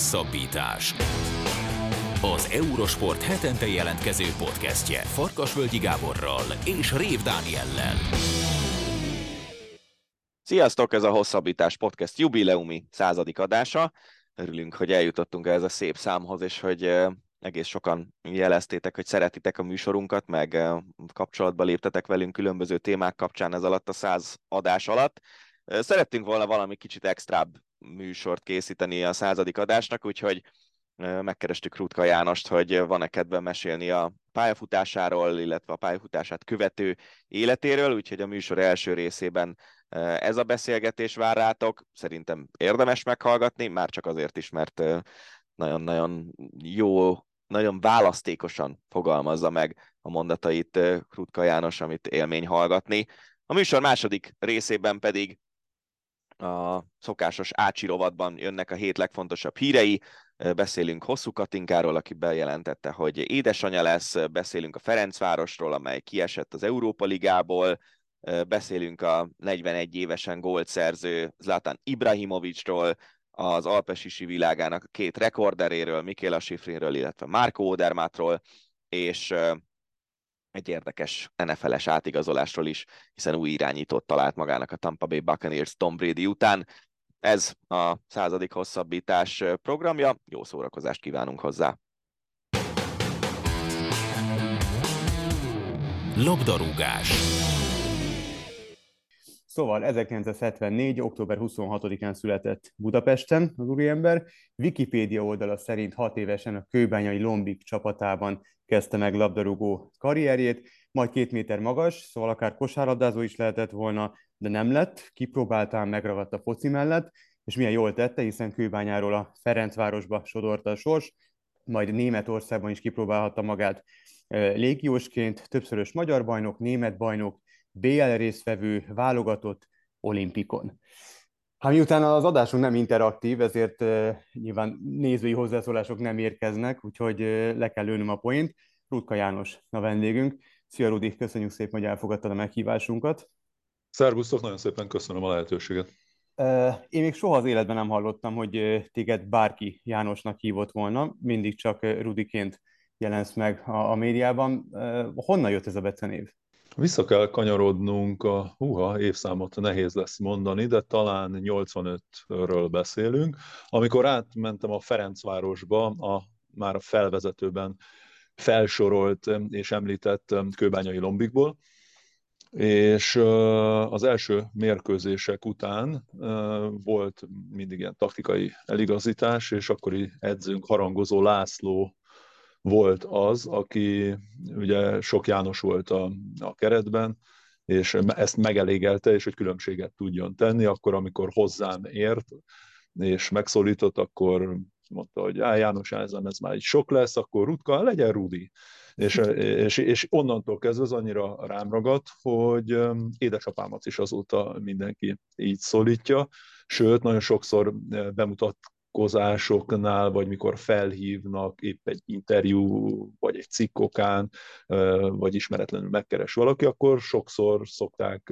Hosszabbítás. Az Eurosport hetente jelentkező podcastje Farkasvölgyi Gáborral és Rév Dániellel. Sziasztok, ez a Hosszabbítás podcast jubileumi századik adása. Örülünk, hogy eljutottunk ez a szép számhoz, és hogy egész sokan jeleztétek, hogy szeretitek a műsorunkat, meg kapcsolatba léptetek velünk különböző témák kapcsán ez alatt a száz adás alatt. Szerettünk volna valami kicsit extrább műsort készíteni a századik adásnak, úgyhogy megkerestük Rutka Jánost, hogy van-e kedve mesélni a pályafutásáról, illetve a pályafutását követő életéről, úgyhogy a műsor első részében ez a beszélgetés vár rátok. Szerintem érdemes meghallgatni, már csak azért is, mert nagyon-nagyon jó, nagyon választékosan fogalmazza meg a mondatait Rutka János, amit élmény hallgatni. A műsor második részében pedig a szokásos Ácsi jönnek a hét legfontosabb hírei, beszélünk Hosszú Katinkáról, aki bejelentette, hogy édesanyja lesz, beszélünk a Ferencvárosról, amely kiesett az Európa Ligából, beszélünk a 41 évesen gólt szerző Zlatan Ibrahimovicsról, az alpesisi világának a két rekorderéről, Mikéla Sifrinről, illetve Márko Odermátról, és egy érdekes NFL-es átigazolásról is, hiszen új irányítót talált magának a Tampa Bay Buccaneers Tom Brady után. Ez a századik hosszabbítás programja, jó szórakozást kívánunk hozzá! Labdarúgás Szóval 1974. október 26-án született Budapesten az úriember. Wikipédia oldala szerint hat évesen a kőbányai Lombik csapatában kezdte meg labdarúgó karrierjét, majd két méter magas, szóval akár kosárlabdázó is lehetett volna, de nem lett, kipróbáltán megragadt a foci mellett, és milyen jól tette, hiszen kőbányáról a Ferencvárosba sodorta a sors, majd Németországban is kipróbálhatta magát légiósként, többszörös magyar bajnok, német bajnok, BL résztvevő, válogatott olimpikon. Hát miután az adásunk nem interaktív, ezért uh, nyilván nézői hozzászólások nem érkeznek, úgyhogy uh, le kell lőnöm a point. Rutka János a vendégünk. Szia Rudi, köszönjük szépen, hogy elfogadtad a meghívásunkat. Szervusztok, nagyon szépen köszönöm a lehetőséget. Uh, én még soha az életben nem hallottam, hogy téged bárki Jánosnak hívott volna, mindig csak Rudiként jelensz meg a, a médiában. Honnan jött ez a becenév? Vissza kell kanyarodnunk, a húha, évszámot nehéz lesz mondani, de talán 85-ről beszélünk, amikor átmentem a Ferencvárosba, a, már a felvezetőben felsorolt és említett kőbányai lombikból, és az első mérkőzések után volt mindig ilyen taktikai eligazítás, és akkori edzőnk harangozó László volt az, aki ugye sok János volt a, a keretben, és ezt megelégelte, és hogy különbséget tudjon tenni, akkor, amikor hozzám ért, és megszólított, akkor mondta, hogy Á, János Ázám, ez már egy sok lesz, akkor Rutka, legyen Rudi. És, és, és onnantól kezdve az annyira rám ragadt, hogy édesapámat is azóta mindenki így szólítja, sőt, nagyon sokszor bemutat találkozásoknál, vagy mikor felhívnak épp egy interjú, vagy egy cikkokán, vagy ismeretlenül megkeres valaki, akkor sokszor szokták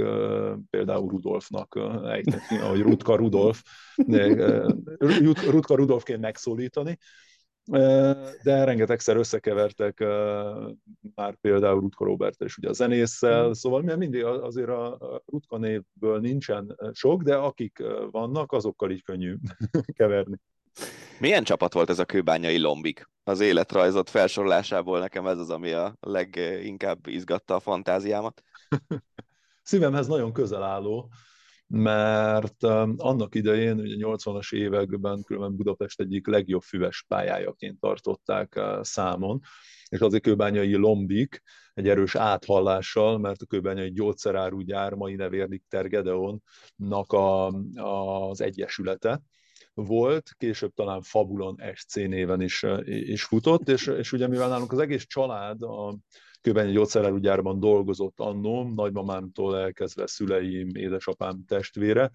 például Rudolfnak ejteni, ahogy Rutka Rudolf, Rutka Rudolfként megszólítani, de rengetegszer összekevertek már például Rutka Robert és ugye a zenésszel, mm. szóval mindig azért a Rutka névből nincsen sok, de akik vannak, azokkal így könnyű keverni. Milyen csapat volt ez a kőbányai Lombik? Az életrajzot felsorolásából nekem ez az, ami a leginkább izgatta a fantáziámat. Szívemhez nagyon közel álló mert um, annak idején, ugye 80-as években különben Budapest egyik legjobb füves pályájaként tartották uh, számon, és azért kőbányai Lombik egy erős áthallással, mert a kőbányai gyógyszerárugyár mai nevér Tergedeonnak a, az egyesülete, volt, később talán Fabulon SC néven is, uh, is futott, és, és ugye mivel nálunk az egész család a Kőbenyi gyógyszerelőgyárban dolgozott annó, nagymamámtól elkezdve szüleim, édesapám testvére,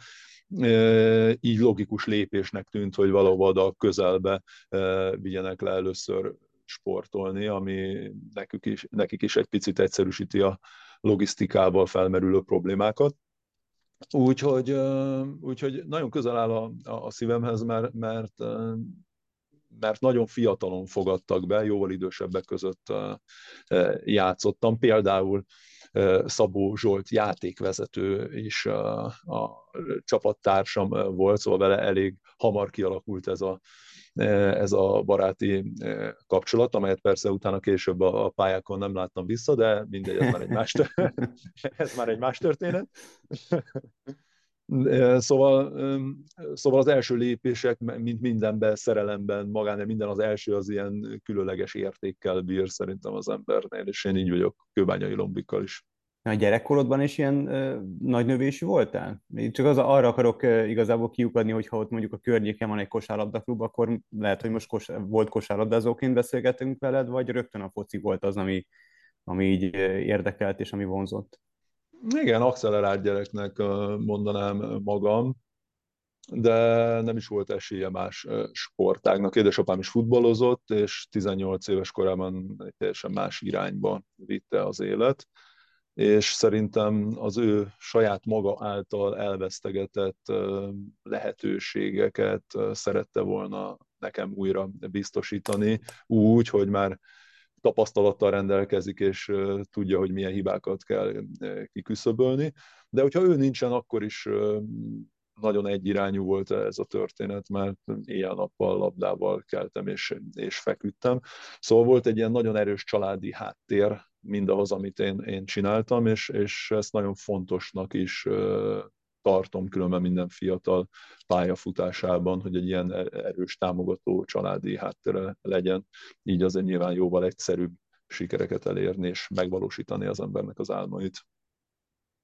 így logikus lépésnek tűnt, hogy valahol a közelbe vigyenek le először sportolni, ami nekük is, nekik is egy picit egyszerűsíti a logisztikával felmerülő problémákat. Úgyhogy, úgyhogy nagyon közel áll a, a szívemhez, mert, mert mert nagyon fiatalon fogadtak be, jóval idősebbek között játszottam. Például Szabó Zsolt játékvezető is a, a csapattársam volt, szóval vele elég hamar kialakult ez a, ez a baráti kapcsolat, amelyet persze utána később a pályákon nem láttam vissza, de mindegy, ez már egy más, ez már egy más történet. Szóval, szóval az első lépések, mint mindenben, szerelemben, magán, minden az első az ilyen különleges értékkel bír szerintem az embernél, és én így vagyok kőbányai lombikkal is. A gyerekkorodban is ilyen ö, nagy növésű voltál? Csak az, arra akarok igazából kiukadni, hogyha ott mondjuk a környéken van egy kosárlabdaklub, akkor lehet, hogy most kos, volt kosárlabdázóként beszélgetünk veled, vagy rögtön a foci volt az, ami, ami így érdekelt és ami vonzott? Igen, accelerált gyereknek mondanám magam, de nem is volt esélye más sportágnak. Édesapám is futballozott, és 18 éves korában egy teljesen más irányba vitte az élet, és szerintem az ő saját maga által elvesztegetett lehetőségeket szerette volna nekem újra biztosítani, úgy, hogy már tapasztalattal rendelkezik, és tudja, hogy milyen hibákat kell kiküszöbölni. De hogyha ő nincsen, akkor is nagyon egyirányú volt ez a történet, mert éjjel-nappal labdával keltem és, és feküdtem. Szóval volt egy ilyen nagyon erős családi háttér mindahhoz, amit én, én csináltam, és, és ezt nagyon fontosnak is tartom különben minden fiatal pályafutásában, hogy egy ilyen erős támogató családi háttere legyen. Így azért nyilván jóval egyszerűbb sikereket elérni és megvalósítani az embernek az álmait.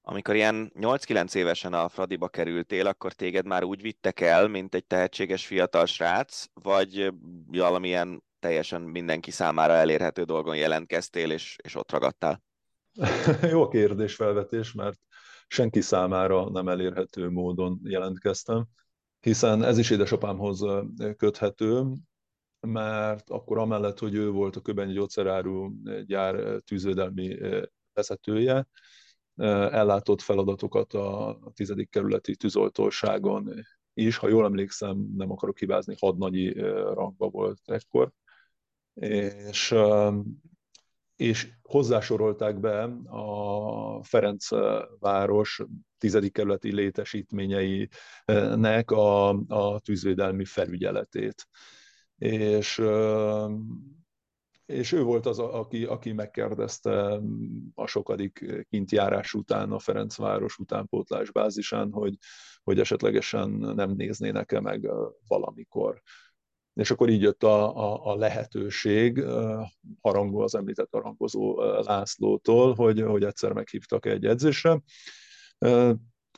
Amikor ilyen 8-9 évesen a Fradiba kerültél, akkor téged már úgy vittek el, mint egy tehetséges fiatal srác, vagy valamilyen teljesen mindenki számára elérhető dolgon jelentkeztél, és, és ott ragadtál? Jó kérdés felvetés, mert senki számára nem elérhető módon jelentkeztem, hiszen ez is édesapámhoz köthető, mert akkor amellett, hogy ő volt a Köbenyi gyógyszeráru gyár tűzvédelmi vezetője, ellátott feladatokat a tizedik kerületi tűzoltóságon is, ha jól emlékszem, nem akarok hibázni, hadnagyi rangba volt ekkor, és és hozzásorolták be a Ferencváros tizedik kerületi létesítményeinek a, a tűzvédelmi felügyeletét. És és ő volt az, aki, aki megkérdezte a sokadik kintjárás után a Ferencváros utánpótlás bázisán, hogy, hogy esetlegesen nem néznének-e meg valamikor és akkor így jött a, a, a lehetőség harangó, az említett harangozó Lászlótól, hogy, hogy egyszer meghívtak egy edzésre.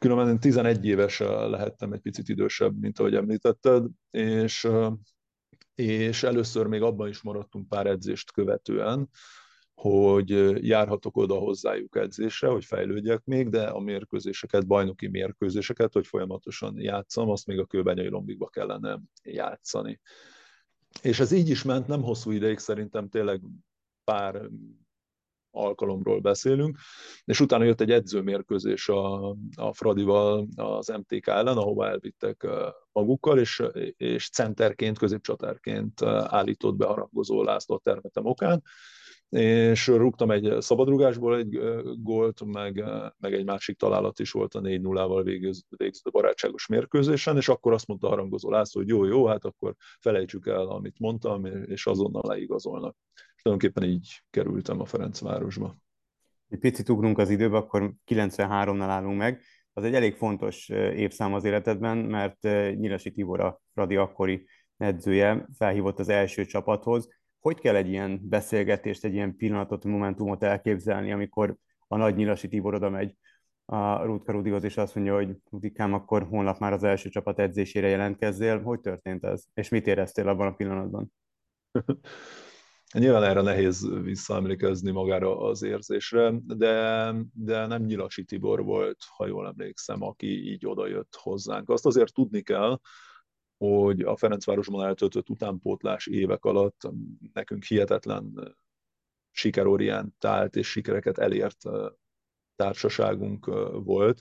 Különben én 11 éves lehettem, egy picit idősebb, mint ahogy említetted, és, és először még abban is maradtunk pár edzést követően, hogy járhatok oda hozzájuk edzésre, hogy fejlődjek még, de a mérkőzéseket, bajnoki mérkőzéseket, hogy folyamatosan játszam, azt még a kőbenyai lombikba kellene játszani. És ez így is ment, nem hosszú ideig, szerintem tényleg pár alkalomról beszélünk, és utána jött egy edzőmérkőzés a, a Fradival az MTK ellen, ahova elvittek magukkal, és, és centerként, középcsatárként állított be harangozó László termetem okán, és rúgtam egy szabadrugásból egy gólt, meg, meg egy másik találat is volt a 4-0-val végző barátságos mérkőzésen, és akkor azt mondta a harangozó László, hogy jó, jó, hát akkor felejtsük el, amit mondtam, és azonnal leigazolnak. És tulajdonképpen így kerültem a Ferencvárosba. Egy picit ugrunk az időbe, akkor 93-nál állunk meg. Az egy elég fontos évszám az életedben, mert Nyilasi Tibor a Fradi akkori edzője felhívott az első csapathoz hogy kell egy ilyen beszélgetést, egy ilyen pillanatot, momentumot elképzelni, amikor a nagy nyilasi Tibor oda megy a Rutka Rudihoz, és azt mondja, hogy Rudikám, akkor holnap már az első csapat edzésére jelentkezzél. Hogy történt ez? És mit éreztél abban a pillanatban? Nyilván erre nehéz visszaemlékezni magára az érzésre, de, de nem Nyilasi Tibor volt, ha jól emlékszem, aki így odajött hozzánk. Azt azért tudni kell, hogy a Ferencvárosban eltöltött utánpótlás évek alatt nekünk hihetetlen sikerorientált és sikereket elért társaságunk volt,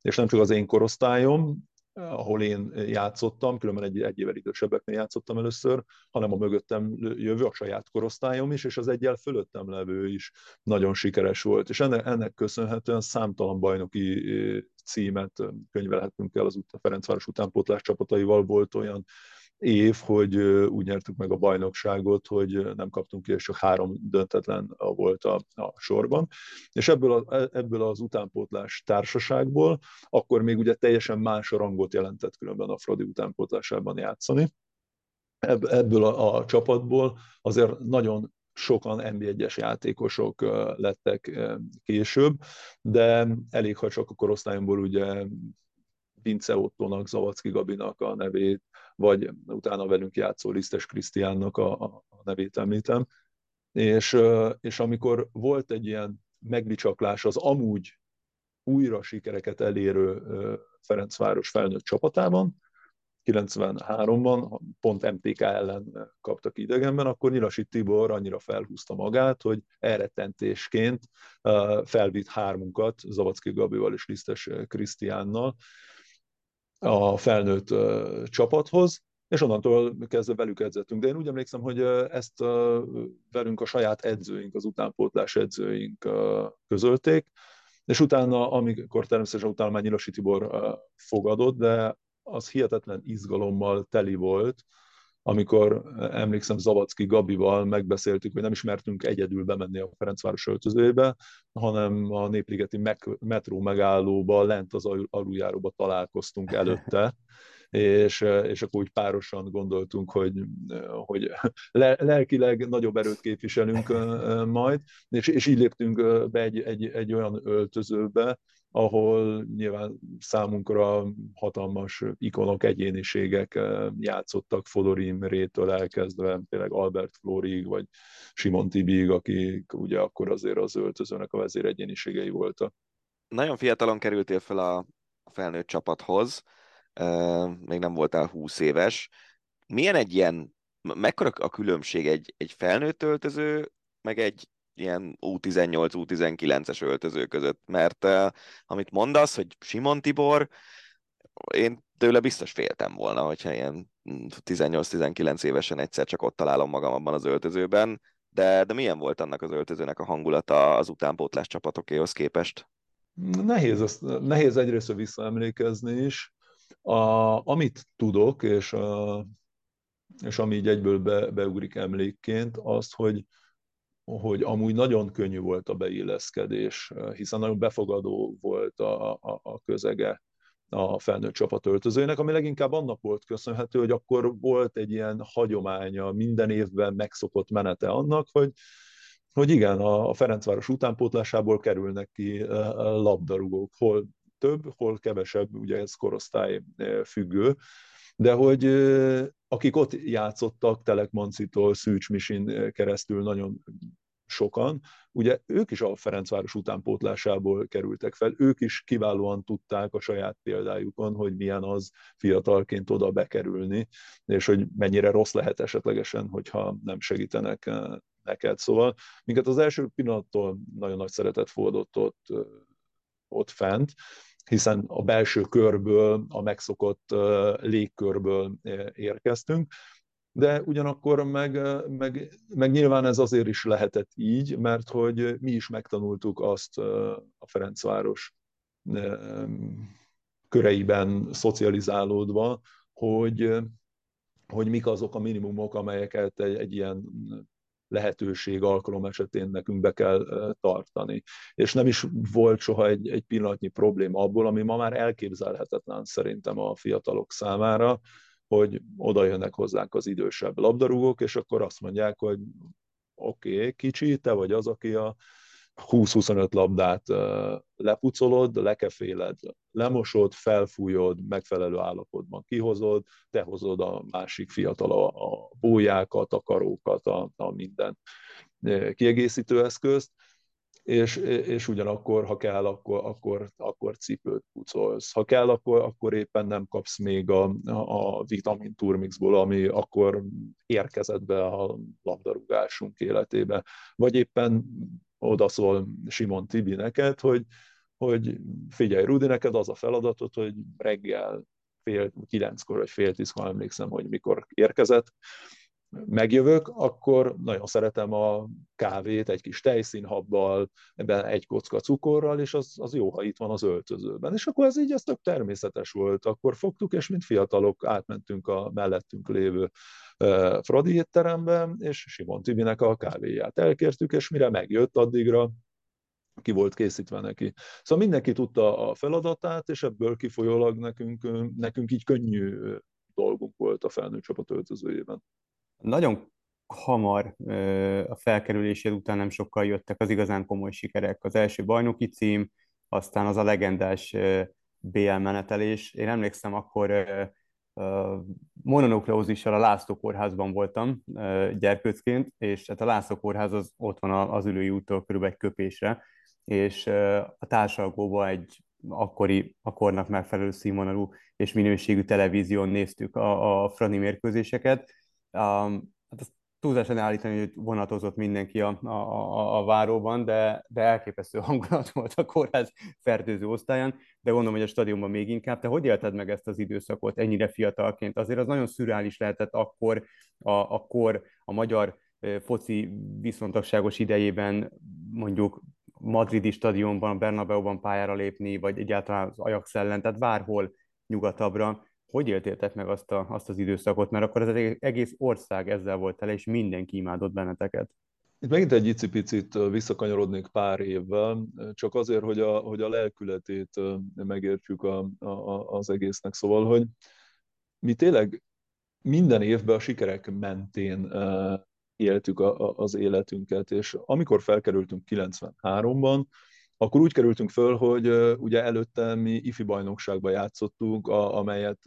és nem csak az én korosztályom, ahol én játszottam, különben egy, egy évvel idősebbeknél játszottam először, hanem a mögöttem jövő, a saját korosztályom is, és az egyel fölöttem levő is nagyon sikeres volt. És ennek, ennek köszönhetően számtalan bajnoki címet könyvelhetünk el az a Ferencváros utánpótlás csapataival. Volt olyan év, hogy úgy nyertük meg a bajnokságot, hogy nem kaptunk ki, és csak három döntetlen volt a, a sorban. És ebből, a, e, ebből az utánpótlás társaságból akkor még ugye teljesen más rangot jelentett különben a Fradi utánpótlásában játszani. Ebből a, a csapatból azért nagyon sokan NB1-es játékosok lettek később, de elég, ha csak a korosztályomból ugye Vince Ottónak, Zavacki Gabinak a nevét, vagy utána velünk játszó Lisztes Krisztiánnak a, a nevét említem. És, és amikor volt egy ilyen megbicsaklás az amúgy újra sikereket elérő Ferencváros felnőtt csapatában, 93-ban, pont MTK ellen kaptak idegenben, akkor Nyilasi Tibor annyira felhúzta magát, hogy elrettentésként felvitt hármunkat Zavacki Gabival és Lisztes Krisztiánnal, a felnőtt csapathoz, és onnantól kezdve velük edzettünk. De én úgy emlékszem, hogy ezt velünk a saját edzőink, az utánpótlás edzőink közölték, és utána, amikor természetesen utána már Nyilosi Tibor fogadott, de az hihetetlen izgalommal teli volt, amikor emlékszem Zavacki Gabival megbeszéltük, hogy nem ismertünk egyedül bemenni a Ferencváros öltözőjébe, hanem a Népligeti metró megállóba, lent az aluljáróba találkoztunk előtte, és, és akkor úgy párosan gondoltunk, hogy, hogy lelkileg nagyobb erőt képviselünk majd, és, és így léptünk be egy, egy, egy olyan öltözőbe, ahol nyilván számunkra hatalmas ikonok, egyéniségek eh, játszottak Fodor Imrétől elkezdve, tényleg Albert Florig, vagy Simon Tibig, akik ugye akkor azért az öltözőnek a vezéregyéniségei voltak. Nagyon fiatalon kerültél fel a felnőtt csapathoz, eh, még nem voltál 20 éves. Milyen egy ilyen, mekkora a különbség egy, egy felnőtt öltöző, meg egy ilyen U18, U19-es öltöző között, mert uh, amit mondasz, hogy Simon Tibor, én tőle biztos féltem volna, hogyha ilyen 18-19 évesen egyszer csak ott találom magam abban az öltözőben, de, de milyen volt annak az öltözőnek a hangulata az utánpótlás csapatokéhoz képest? Nehéz, azt, nehéz egyrészt visszaemlékezni is. A, amit tudok, és, a, és ami így egyből be, beugrik emlékként, azt, hogy hogy amúgy nagyon könnyű volt a beilleszkedés, hiszen nagyon befogadó volt a, a, a közege a felnőtt csapat öltözőjének, ami leginkább annak volt köszönhető, hogy akkor volt egy ilyen hagyománya, minden évben megszokott menete annak, hogy, hogy igen, a Ferencváros utánpótlásából kerülnek ki labdarúgók, hol több, hol kevesebb, ugye ez korosztály függő, de hogy akik ott játszottak, Telek Mancitól, Szűcs Misin keresztül nagyon sokan, ugye ők is a Ferencváros utánpótlásából kerültek fel, ők is kiválóan tudták a saját példájukon, hogy milyen az fiatalként oda bekerülni, és hogy mennyire rossz lehet esetlegesen, hogyha nem segítenek neked. Szóval minket az első pillanattól nagyon nagy szeretet fordott ott, ott fent, hiszen a belső körből, a megszokott légkörből érkeztünk, de ugyanakkor meg, meg, meg nyilván ez azért is lehetett így, mert hogy mi is megtanultuk azt a Ferencváros köreiben szocializálódva, hogy, hogy mik azok a minimumok, amelyeket egy, egy ilyen lehetőség, alkalom esetén nekünk be kell tartani. És nem is volt soha egy, egy pillanatnyi probléma abból, ami ma már elképzelhetetlen szerintem a fiatalok számára, hogy oda jönnek hozzánk az idősebb labdarúgók, és akkor azt mondják, hogy oké, okay, kicsi, te vagy az, aki a 20-25 labdát lepucolod, lekeféled, lemosod, felfújod, megfelelő állapotban kihozod, te hozod a másik fiatal a, a bójákat, a karókat, a, a minden kiegészítő eszközt, és, és ugyanakkor, ha kell, akkor, akkor, akkor cipőt pucolsz. Ha kell, akkor, akkor éppen nem kapsz még a, a vitamin turmixból, ami akkor érkezett be a labdarúgásunk életébe. Vagy éppen odaszól Simon Tibi neked, hogy, hogy figyelj, Rudi, neked az a feladatod, hogy reggel fél kilenckor vagy fél tízkor emlékszem, hogy mikor érkezett, megjövök, akkor nagyon szeretem a kávét egy kis tejszínhabbal, ebben egy kocka cukorral, és az, az jó, ha itt van az öltözőben. És akkor ez így ez tök természetes volt. Akkor fogtuk, és mint fiatalok átmentünk a mellettünk lévő Fradi étterembe, és Simon Tibinek a kávéját elkértük, és mire megjött addigra, ki volt készítve neki. Szóval mindenki tudta a feladatát, és ebből kifolyólag nekünk, nekünk így könnyű dolgunk volt a felnőtt csapat öltözőjében. Nagyon hamar a felkerülésed után nem sokkal jöttek az igazán komoly sikerek. Az első bajnoki cím, aztán az a legendás BL menetelés. Én emlékszem, akkor mononukleózissal a László kórházban voltam gyerkőcként, és hát a László kórház az ott van az ülői úttól körülbelül egy köpésre, és a társalgóban egy akkori, akkornak megfelelő színvonalú és minőségű televízión néztük a, a Frani mérkőzéseket. Um, hát azt túlzásan állítani, hogy vonatozott mindenki a, a, a, a váróban, de, de elképesztő hangulat volt a kórház fertőző osztályán, de gondolom, hogy a stadionban még inkább. Te hogy élted meg ezt az időszakot ennyire fiatalként? Azért az nagyon szürreális lehetett akkor a, a kor, a magyar foci viszontagságos idejében mondjuk madridi stadionban, Bernabeu-ban pályára lépni, vagy egyáltalán az Ajax ellen, tehát bárhol nyugatabbra. Hogy éltétek meg azt, a, azt az időszakot? Mert akkor az egész ország ezzel volt tele, és mindenki imádott benneteket. Itt megint egy icipicit visszakanyarodnék pár évvel, csak azért, hogy a, hogy a lelkületét megértsük a, a, az egésznek. Szóval, hogy mi tényleg minden évben a sikerek mentén éltük a, a, az életünket, és amikor felkerültünk 93-ban, akkor úgy kerültünk föl, hogy ugye előtte mi ifi bajnokságba játszottunk, a, amelyet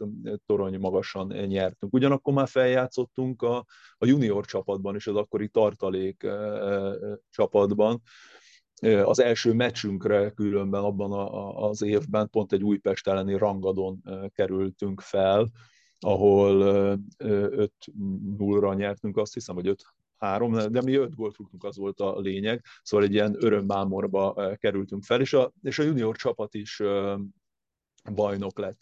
torony magasan nyertünk. Ugyanakkor már feljátszottunk a, a junior csapatban és az akkori tartalék e, e, csapatban. Az első meccsünkre különben abban a, az évben pont egy Újpest elleni rangadon kerültünk fel, ahol 5-0-ra nyertünk, azt hiszem, vagy három, de mi öt gólt rúgtunk, az volt a lényeg, szóval egy ilyen örömmámorba kerültünk fel, és a, és a junior csapat is bajnok lett.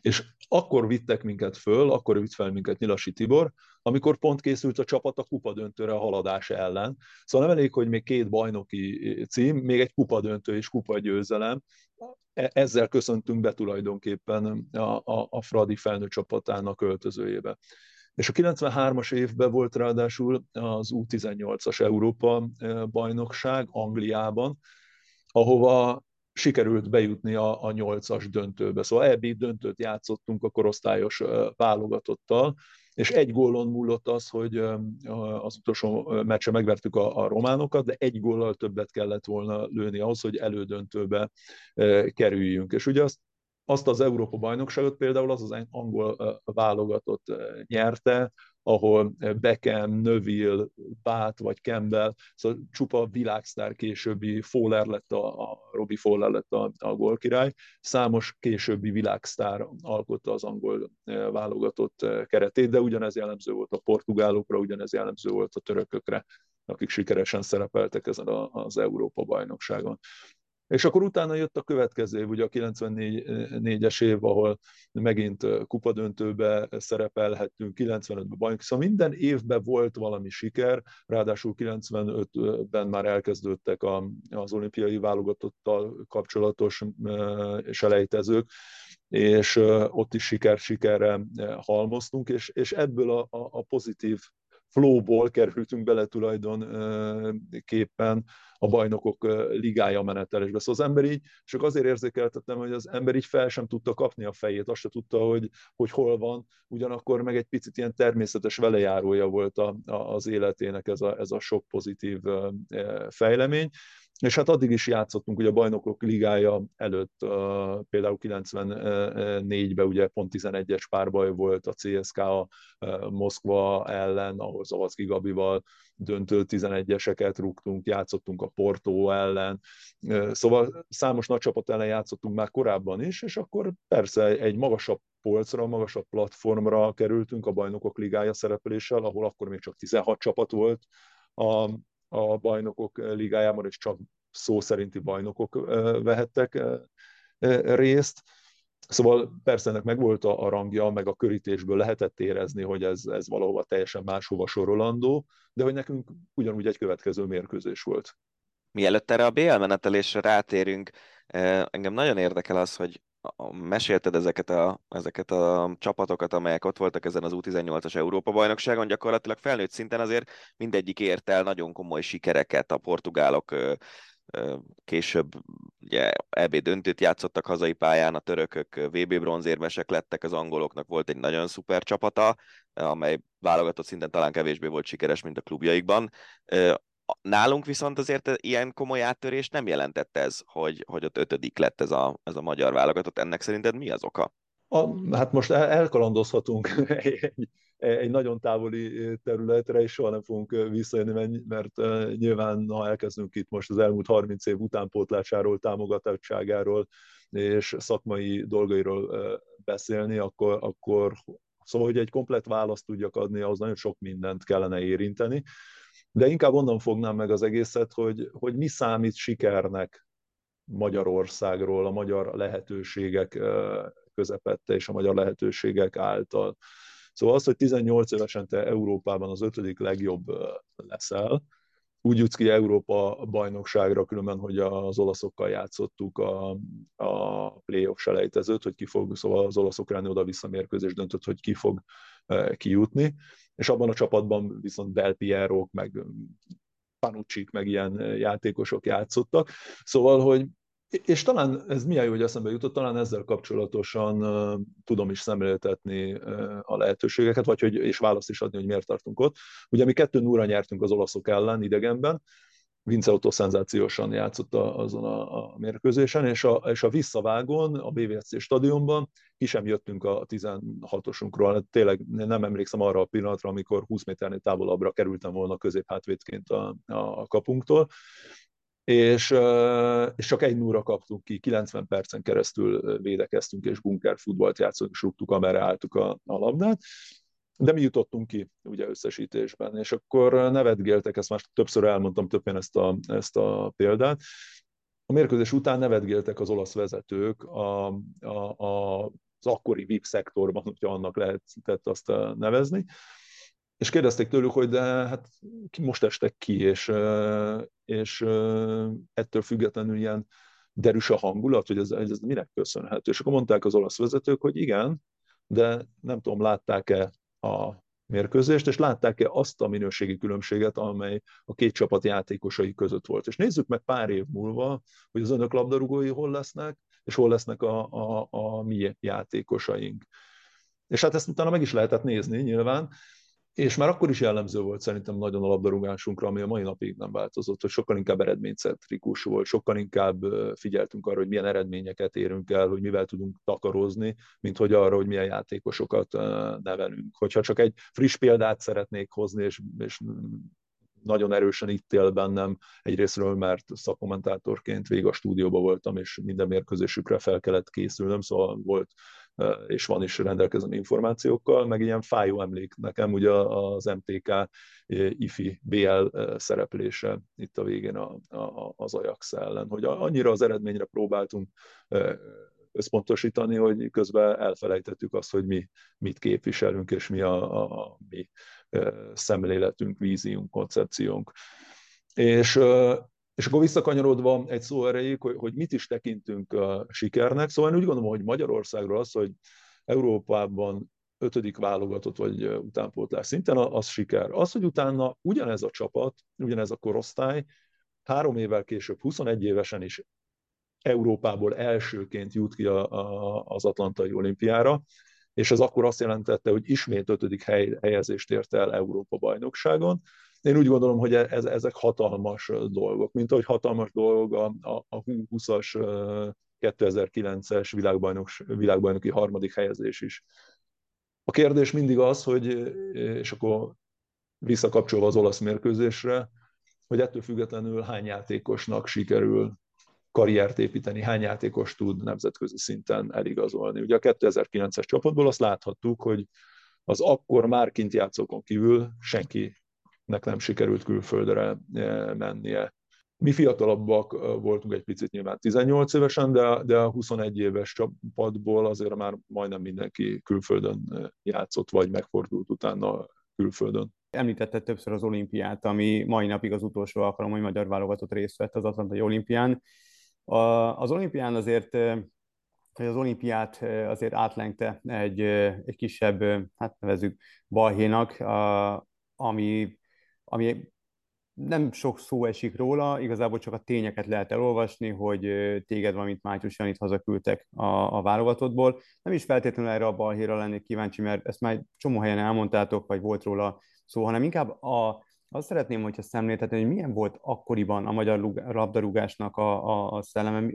És akkor vittek minket föl, akkor vitt fel minket Nyilasi Tibor, amikor pont készült a csapat a kupadöntőre a haladás ellen. Szóval nem elég, hogy még két bajnoki cím, még egy kupadöntő és kupagyőzelem. E, ezzel köszöntünk be tulajdonképpen a, a, a Fradi felnőtt csapatának öltözőjébe. És a 93-as évben volt ráadásul az U18-as Európa bajnokság Angliában, ahova sikerült bejutni a, a 8-as döntőbe. Szóval ebbi döntőt játszottunk a korosztályos válogatottal, és egy gólon múlott az, hogy az utolsó meccse megvertük a, a románokat, de egy góllal többet kellett volna lőni ahhoz, hogy elődöntőbe kerüljünk. És ugye azt azt az Európa bajnokságot például az az angol válogatott nyerte, ahol Beckham, Növille, Bát vagy Campbell, szóval csupa világsztár későbbi Fowler lett a, a Robbie Fowler lett a, a gólkirály, számos későbbi világsztár alkotta az angol válogatott keretét, de ugyanez jellemző volt a portugálokra, ugyanez jellemző volt a törökökre, akik sikeresen szerepeltek ezen az Európa bajnokságon. És akkor utána jött a következő év, ugye a 94-es év, ahol megint kupadöntőbe szerepelhettünk, 95-ben bajnok, szóval minden évben volt valami siker, ráadásul 95-ben már elkezdődtek az olimpiai válogatottal kapcsolatos selejtezők, és ott is siker-sikerre halmoztunk, és, és ebből a, a pozitív flowból kerültünk bele tulajdonképpen a bajnokok ligája menetelésbe. Szóval az ember így, csak azért érzékeltetem, hogy az ember így fel sem tudta kapni a fejét, azt se tudta, hogy, hogy hol van, ugyanakkor meg egy picit ilyen természetes velejárója volt a, a, az életének ez a, ez a sok pozitív fejlemény. És hát addig is játszottunk, ugye a bajnokok ligája előtt, például 94-ben ugye pont 11-es párbaj volt a CSK a Moszkva ellen, ahol Zavacki Gabival döntő 11-eseket rúgtunk, játszottunk a Porto ellen, szóval számos nagy csapat ellen játszottunk már korábban is, és akkor persze egy magasabb polcra, magasabb platformra kerültünk a bajnokok ligája szerepléssel, ahol akkor még csak 16 csapat volt a, a bajnokok ligájában, és csak szó szerinti bajnokok vehettek részt. Szóval persze ennek megvolt a, a rangja, meg a körítésből lehetett érezni, hogy ez, ez valahova teljesen máshova sorolandó, de hogy nekünk ugyanúgy egy következő mérkőzés volt. Mielőtt erre a BL menetelésre rátérünk, engem nagyon érdekel az, hogy mesélted ezeket a, ezeket a csapatokat, amelyek ott voltak ezen az U18-as Európa-bajnokságon, gyakorlatilag felnőtt szinten azért mindegyik ért el nagyon komoly sikereket. A portugálok később ugye EB döntőt játszottak hazai pályán, a törökök VB bronzérmesek lettek, az angoloknak volt egy nagyon szuper csapata, amely válogatott szinten talán kevésbé volt sikeres, mint a klubjaikban. Nálunk viszont azért ilyen komoly áttörés nem jelentett ez, hogy, hogy ott ötödik lett ez a, ez a magyar válogatott. Ennek szerinted mi az oka? A, hát most elkalandozhatunk egy, egy nagyon távoli területre, és soha nem fogunk visszajönni, mert nyilván, ha elkezdünk itt most az elmúlt 30 év utánpótlásáról, támogatottságáról és szakmai dolgairól beszélni, akkor, akkor szóval, hogy egy komplet választ tudjak adni, ahhoz nagyon sok mindent kellene érinteni de inkább onnan fognám meg az egészet, hogy, hogy mi számít sikernek Magyarországról, a magyar lehetőségek közepette és a magyar lehetőségek által. Szóval az, hogy 18 évesen te Európában az ötödik legjobb leszel, úgy jutsz ki Európa bajnokságra, különben, hogy az olaszokkal játszottuk a, a playoff selejtezőt, hogy ki fog, szóval az olaszok elleni oda-vissza mérkőzés döntött, hogy ki fog kijutni és abban a csapatban viszont Del Piero, meg Panucci, meg ilyen játékosok játszottak. Szóval, hogy és talán ez milyen jó, hogy eszembe jutott, talán ezzel kapcsolatosan tudom is szemléltetni a lehetőségeket, vagy hogy, és választ is adni, hogy miért tartunk ott. Ugye mi kettő núra nyertünk az olaszok ellen idegenben, Vince Auto szenzációsan játszott azon a, a mérkőzésen, és a, és a visszavágón, a BVC stadionban ki sem jöttünk a 16-osunkról. Hát tényleg nem emlékszem arra a pillanatra, amikor 20 méternél távolabbra kerültem volna középhátvédként a, a kapunktól, és, és csak egy núra kaptunk ki, 90 percen keresztül védekeztünk, és bunkerfutballt játszottunk, és rúgtuk, amerre álltuk a, a labdát, de mi jutottunk ki ugye összesítésben, és akkor nevetgéltek, ezt már többször elmondtam többen ezt a, ezt a példát, a mérkőzés után nevetgéltek az olasz vezetők a, a, a, az akkori VIP szektorban, hogyha annak lehetett azt nevezni, és kérdezték tőlük, hogy de hát most estek ki, és, és ettől függetlenül ilyen derűs a hangulat, hogy ez, ez minek köszönhető. És akkor mondták az olasz vezetők, hogy igen, de nem tudom, látták-e a mérkőzést, és látták-e azt a minőségi különbséget, amely a két csapat játékosai között volt. És nézzük meg pár év múlva, hogy az önök labdarúgói hol lesznek, és hol lesznek a, a, a mi játékosaink. És hát ezt utána meg is lehetett nézni nyilván, és már akkor is jellemző volt szerintem nagyon a labdarúgásunkra, ami a mai napig nem változott, hogy sokkal inkább eredménycentrikus volt, sokkal inkább figyeltünk arra, hogy milyen eredményeket érünk el, hogy mivel tudunk takarozni, mint hogy arra, hogy milyen játékosokat nevelünk. Hogyha csak egy friss példát szeretnék hozni, és, és nagyon erősen itt él bennem egyrésztről, mert szakkommentátorként végig a stúdióban voltam, és minden mérkőzésükre fel kellett készülnöm, szóval volt és van is rendelkezem információkkal, meg ilyen fájó emlék nekem ugye az MTK IFI BL szereplése itt a végén a, a, az Ajax ellen, hogy annyira az eredményre próbáltunk összpontosítani, hogy közben elfelejtettük azt, hogy mi mit képviselünk, és mi a, a, a mi szemléletünk, víziunk, koncepciónk. És, és akkor visszakanyarodva egy szó erejéig, hogy, hogy mit is tekintünk a sikernek. Szóval én úgy gondolom, hogy Magyarországról az, hogy Európában ötödik válogatott vagy utánpótlás szinten, az siker. Az, hogy utána ugyanez a csapat, ugyanez a korosztály három évvel később, 21 évesen is Európából elsőként jut ki a, a, az Atlantai olimpiára, és ez akkor azt jelentette, hogy ismét ötödik hely, helyezést ért el Európa bajnokságon, én úgy gondolom, hogy ez, ezek hatalmas dolgok, mint ahogy hatalmas dolog a, a, a 20-as 2009-es világbajnok, világbajnoki harmadik helyezés is. A kérdés mindig az, hogy, és akkor visszakapcsolva az olasz mérkőzésre, hogy ettől függetlenül hány játékosnak sikerül karriert építeni, hány játékos tud nemzetközi szinten eligazolni. Ugye a 2009-es csapatból azt láthattuk, hogy az akkor már kint játszókon kívül senki nek nem sikerült külföldre eh, mennie. Mi fiatalabbak voltunk egy picit nyilván 18 évesen, de, de a 21 éves csapatból azért már majdnem mindenki külföldön játszott, vagy megfordult utána külföldön. Említette többször az olimpiát, ami mai napig az utolsó alkalom, hogy magyar válogatott részt vett az Atlantai olimpián. Az olimpián azért hogy az olimpiát azért átlengte egy, egy kisebb, hát nevezük balhénak, ami, ami nem sok szó esik róla, igazából csak a tényeket lehet elolvasni, hogy téged, valamint Mátyus Janit hazaküldtek a, a válogatottból. Nem is feltétlenül erre a balhéra lennék kíváncsi, mert ezt már csomó helyen elmondtátok, vagy volt róla szó, hanem inkább a, azt szeretném, hogyha szemléltetni, hogy milyen volt akkoriban a magyar labdarúgásnak a, a, a szelleme,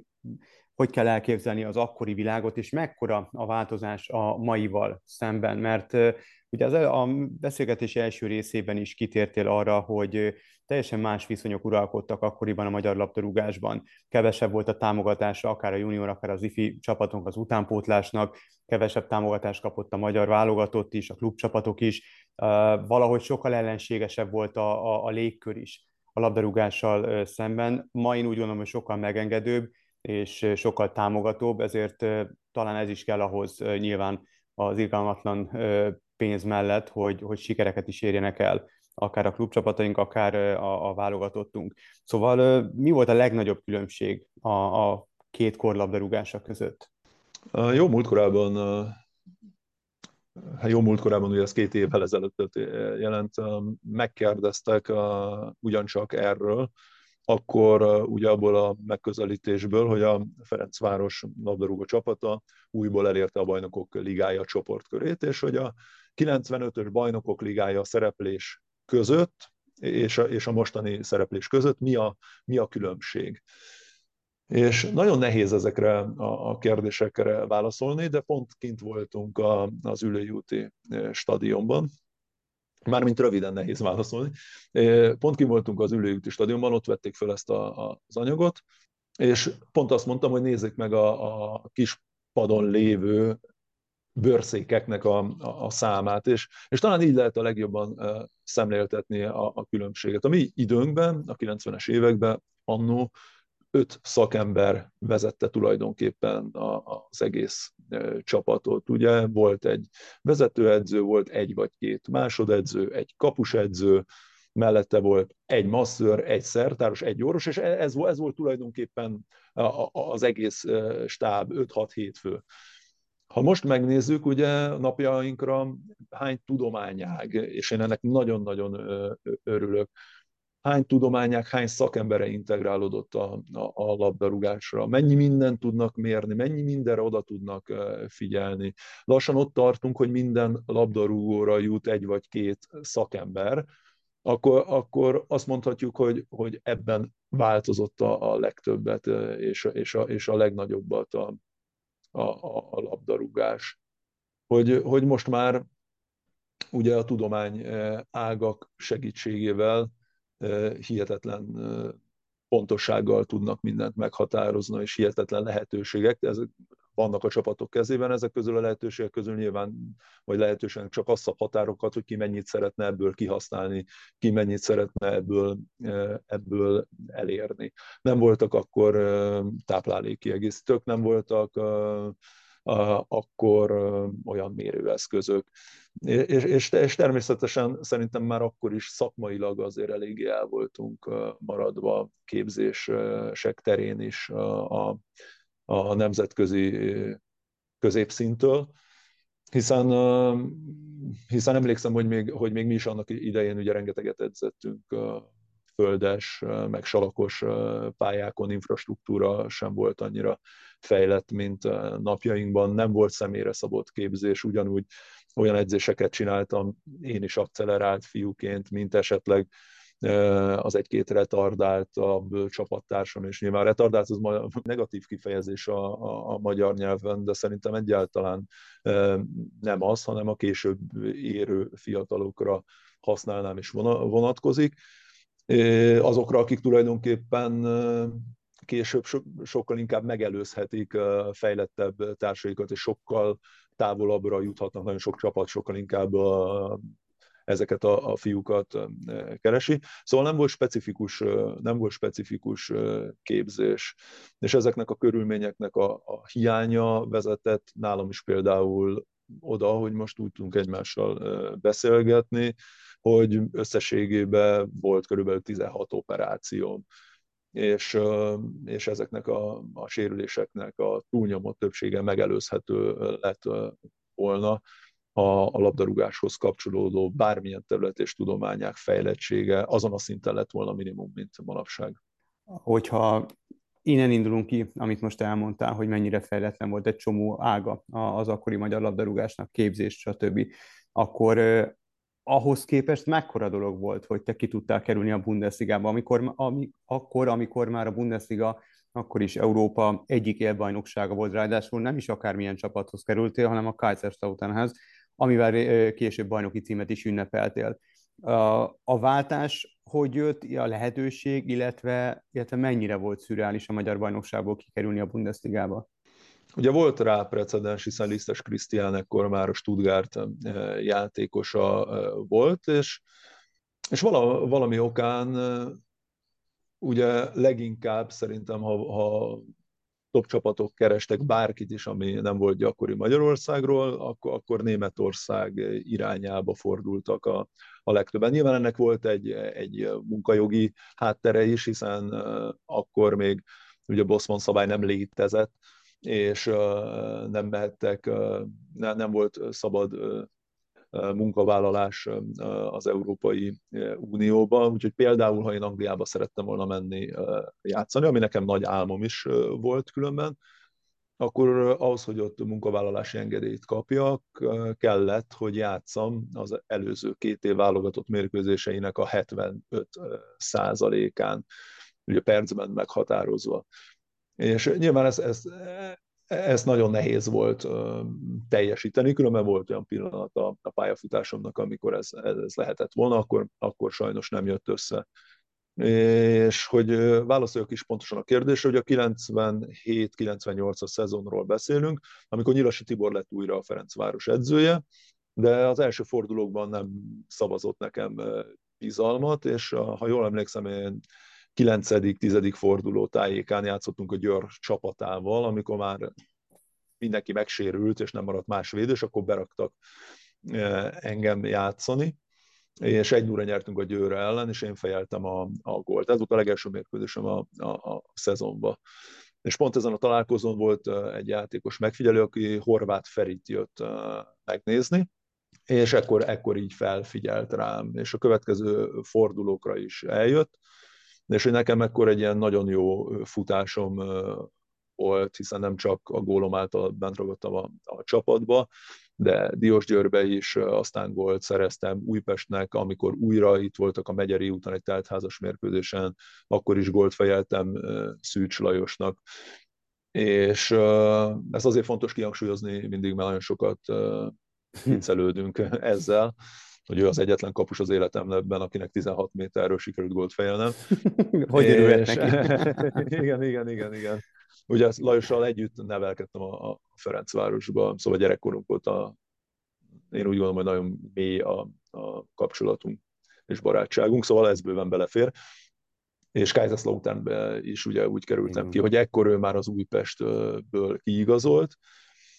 hogy kell elképzelni az akkori világot, és mekkora a változás a maival szemben, mert ugye az a beszélgetés első részében is kitértél arra, hogy teljesen más viszonyok uralkodtak akkoriban a magyar labdarúgásban. Kevesebb volt a támogatása akár a junior, akár az ifi csapatunk az utánpótlásnak, kevesebb támogatást kapott a magyar válogatott is, a klubcsapatok is, valahogy sokkal ellenségesebb volt a, a, a légkör is a labdarúgással szemben. Ma én úgy gondolom, hogy sokkal megengedőbb, és sokkal támogatóbb, ezért talán ez is kell ahhoz nyilván az irgalmatlan pénz mellett, hogy, hogy sikereket is érjenek el, akár a klubcsapataink, akár a, a válogatottunk. Szóval mi volt a legnagyobb különbség a, a két korlabdarúgása között? Jó múltkorában hát jó múltkorában, ugye ez két évvel ezelőtt jelent, megkérdeztek ugyancsak erről, akkor ugye abból a megközelítésből, hogy a Ferencváros labdarúgó csapata újból elérte a bajnokok ligája csoportkörét, és hogy a 95-ös bajnokok ligája szereplés között és a, és a mostani szereplés között mi a, mi a különbség. És nagyon nehéz ezekre a, a kérdésekre válaszolni, de pont kint voltunk a, az Ülői úti stadionban, Mármint röviden nehéz válaszolni. Pont ki voltunk az ülőjúti stadionban, ott vették fel ezt a, a, az anyagot, és pont azt mondtam, hogy nézzék meg a, a kis padon lévő bőrszékeknek a, a, a számát, és, és talán így lehet a legjobban szemléltetni a, a különbséget. A mi időnkben, a 90-es években annó öt szakember vezette tulajdonképpen az egész csapatot. Ugye volt egy vezetőedző, volt egy vagy két másodedző, egy kapusedző, mellette volt egy masször, egy szertáros, egy orvos, és ez, ez volt tulajdonképpen az egész stáb, 5-6-7 fő. Ha most megnézzük, ugye napjainkra hány tudományág, és én ennek nagyon-nagyon örülök, hány tudományák, hány szakembere integrálódott a, a, a labdarúgásra, mennyi mindent tudnak mérni, mennyi mindenre oda tudnak figyelni. Lassan ott tartunk, hogy minden labdarúgóra jut egy vagy két szakember, akkor, akkor azt mondhatjuk, hogy, hogy ebben változott a, a legtöbbet és, és, a, és a legnagyobbat a, a, a labdarúgás. Hogy, hogy most már ugye a tudomány ágak segítségével hihetetlen pontossággal tudnak mindent meghatározni, és hihetetlen lehetőségek. Ezek vannak a csapatok kezében, ezek közül a lehetőségek közül nyilván, vagy lehetőségek csak azt a határokat, hogy ki mennyit szeretne ebből kihasználni, ki mennyit szeretne ebből, ebből elérni. Nem voltak akkor táplálékkiegészítők, nem voltak akkor olyan mérőeszközök. És, és, és természetesen szerintem már akkor is szakmailag azért eléggé el voltunk maradva képzések terén is a, a nemzetközi középszintől, hiszen, hiszen emlékszem, hogy még, hogy még mi is annak idején ugye rengeteget edzettünk földes, meg salakos pályákon, infrastruktúra sem volt annyira fejlett, mint napjainkban. Nem volt személyre szabott képzés, ugyanúgy olyan edzéseket csináltam én is accelerált fiúként, mint esetleg az egy-két retardáltabb csapattársam, és nyilván retardált az negatív kifejezés a, a, a magyar nyelven, de szerintem egyáltalán nem az, hanem a később érő fiatalokra használnám és vonatkozik azokra, akik tulajdonképpen később so, sokkal inkább megelőzhetik fejlettebb társaikat, és sokkal távolabbra juthatnak, nagyon sok csapat sokkal inkább ezeket a, a fiúkat keresi. Szóval nem volt specifikus, nem volt specifikus képzés, és ezeknek a körülményeknek a, a hiánya vezetett nálam is például oda, hogy most úgy tudunk egymással beszélgetni, hogy összességében volt körülbelül 16 operációm, és, és ezeknek a, a sérüléseknek a túlnyomó többsége megelőzhető lett volna, ha a labdarúgáshoz kapcsolódó bármilyen terület és tudományák fejlettsége azon a szinten lett volna minimum, mint manapság. Hogyha innen indulunk ki, amit most elmondtál, hogy mennyire fejletlen volt egy csomó ága az akkori magyar labdarúgásnak, képzés, stb., akkor ahhoz képest mekkora dolog volt, hogy te ki tudtál kerülni a Bundesligába, amikor, ami, akkor, amikor már a Bundesliga akkor is Európa egyik élbajnoksága volt, ráadásul nem is akármilyen csapathoz kerültél, hanem a Kaiserslauternhez, amivel később bajnoki címet is ünnepeltél. A váltás hogy jött, a lehetőség, illetve, illetve mennyire volt szürreális a magyar bajnokságból kikerülni a Bundesligába? Ugye volt rá precedens, hiszen Lisztes Krisztián ekkor már a Stuttgart eh, játékosa eh, volt, és, és vala, valami okán eh, ugye leginkább szerintem, ha, ha top csapatok kerestek bárkit is, ami nem volt gyakori Magyarországról, akkor, akkor Németország irányába fordultak a, a legtöbben. Nyilván ennek volt egy, egy munkajogi háttere is, hiszen akkor még ugye a Bosman szabály nem létezett, és nem mehettek, nem volt szabad munkavállalás az Európai Unióban, úgyhogy például, ha én Angliába szerettem volna menni játszani, ami nekem nagy álmom is volt különben, akkor ahhoz, hogy ott munkavállalási engedélyt kapjak, kellett, hogy játszam az előző két év válogatott mérkőzéseinek a 75 százalékán, ugye percben meghatározva. És nyilván ez, ez, ezt nagyon nehéz volt teljesíteni, különben volt olyan pillanat a, a pályafutásomnak, amikor ez, ez lehetett volna, akkor, akkor sajnos nem jött össze. És hogy válaszoljak is pontosan a kérdésre, hogy a 97-98-as szezonról beszélünk, amikor Nyilasi Tibor lett újra a Ferencváros edzője, de az első fordulókban nem szavazott nekem bizalmat, és ha jól emlékszem, én 9.-10. forduló tájékán játszottunk a Győr csapatával, amikor már mindenki megsérült, és nem maradt más védős, akkor beraktak e, engem játszani, és egy óra nyertünk a Győre ellen, és én fejeltem a, a gólt. Ez volt a legelső mérkőzésem a, a, a szezonban. És pont ezen a találkozón volt e, egy játékos megfigyelő, aki Horváth Ferit jött e, megnézni, és ekkor, ekkor így felfigyelt rám, és a következő fordulókra is eljött, és hogy nekem ekkor egy ilyen nagyon jó futásom volt, hiszen nem csak a gólom által bent ragadtam a, a csapatba, de Diós Győrbe is aztán gólt szereztem Újpestnek, amikor újra itt voltak a Megyeri úton egy teltházas mérkőzésen, akkor is gólt fejeltem Szűcs Lajosnak. És ez azért fontos kihangsúlyozni, mindig már nagyon sokat viccelődünk ezzel, hogy ő az egyetlen kapus az életemben, akinek 16 méterről sikerült gólt fejelnem. hogy örülhet neki? igen, igen, igen, igen. Ugye Lajossal együtt nevelkedtem a, a Ferencvárosba, szóval gyerekkorunk óta én úgy gondolom, hogy nagyon mély a, a kapcsolatunk és barátságunk, szóval ez bőven belefér. És Kaiserslauternbe is ugye úgy kerültem Igen. ki, hogy ekkor ő már az Újpestből kiigazolt,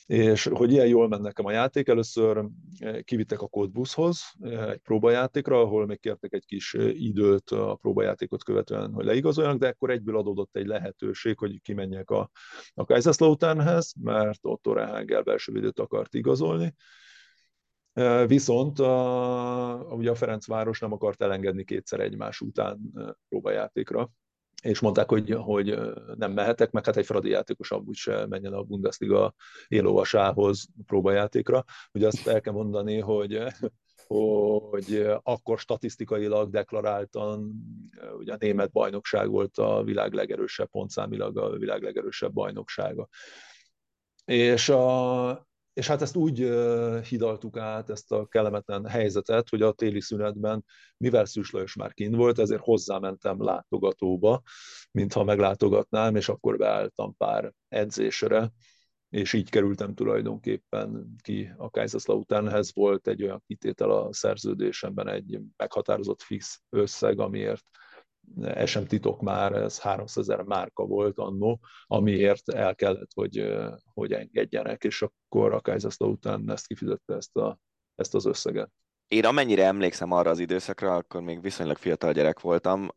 és hogy ilyen jól ment nekem a játék, először eh, kivittek a kódbuszhoz eh, egy próbajátékra, ahol még kértek egy kis eh, időt a próbajátékot követően, hogy leigazoljanak, de akkor egyből adódott egy lehetőség, hogy kimenjek a, a Kaiserslauternhez, mert Otto Rehagel belső védőt akart igazolni, Viszont a, ugye a Ferencváros nem akart elengedni kétszer egymás után próbajátékra, és mondták, hogy, hogy nem mehetek, meg hát egy fradi játékos amúgy se menjen a Bundesliga élóvasához próbajátékra. Ugye azt el kell mondani, hogy hogy akkor statisztikailag deklaráltan ugye a német bajnokság volt a világ legerősebb pontszámilag a világ legerősebb bajnoksága. És a, és hát ezt úgy hidaltuk át, ezt a kellemetlen helyzetet, hogy a téli szünetben, mivel Szűs Lajos már kint volt, ezért hozzámentem látogatóba, mintha meglátogatnám, és akkor beálltam pár edzésre, és így kerültem tulajdonképpen ki a Kaiserslauternhez. Volt egy olyan kitétel a szerződésemben, egy meghatározott fix összeg, amiért ez sem titok már, ez 300 ezer márka volt annó, amiért el kellett, hogy, hogy engedjenek, és akkor a Kaiserslautern ezt kifizette ezt, a, ezt az összeget. Én amennyire emlékszem arra az időszakra, akkor még viszonylag fiatal gyerek voltam,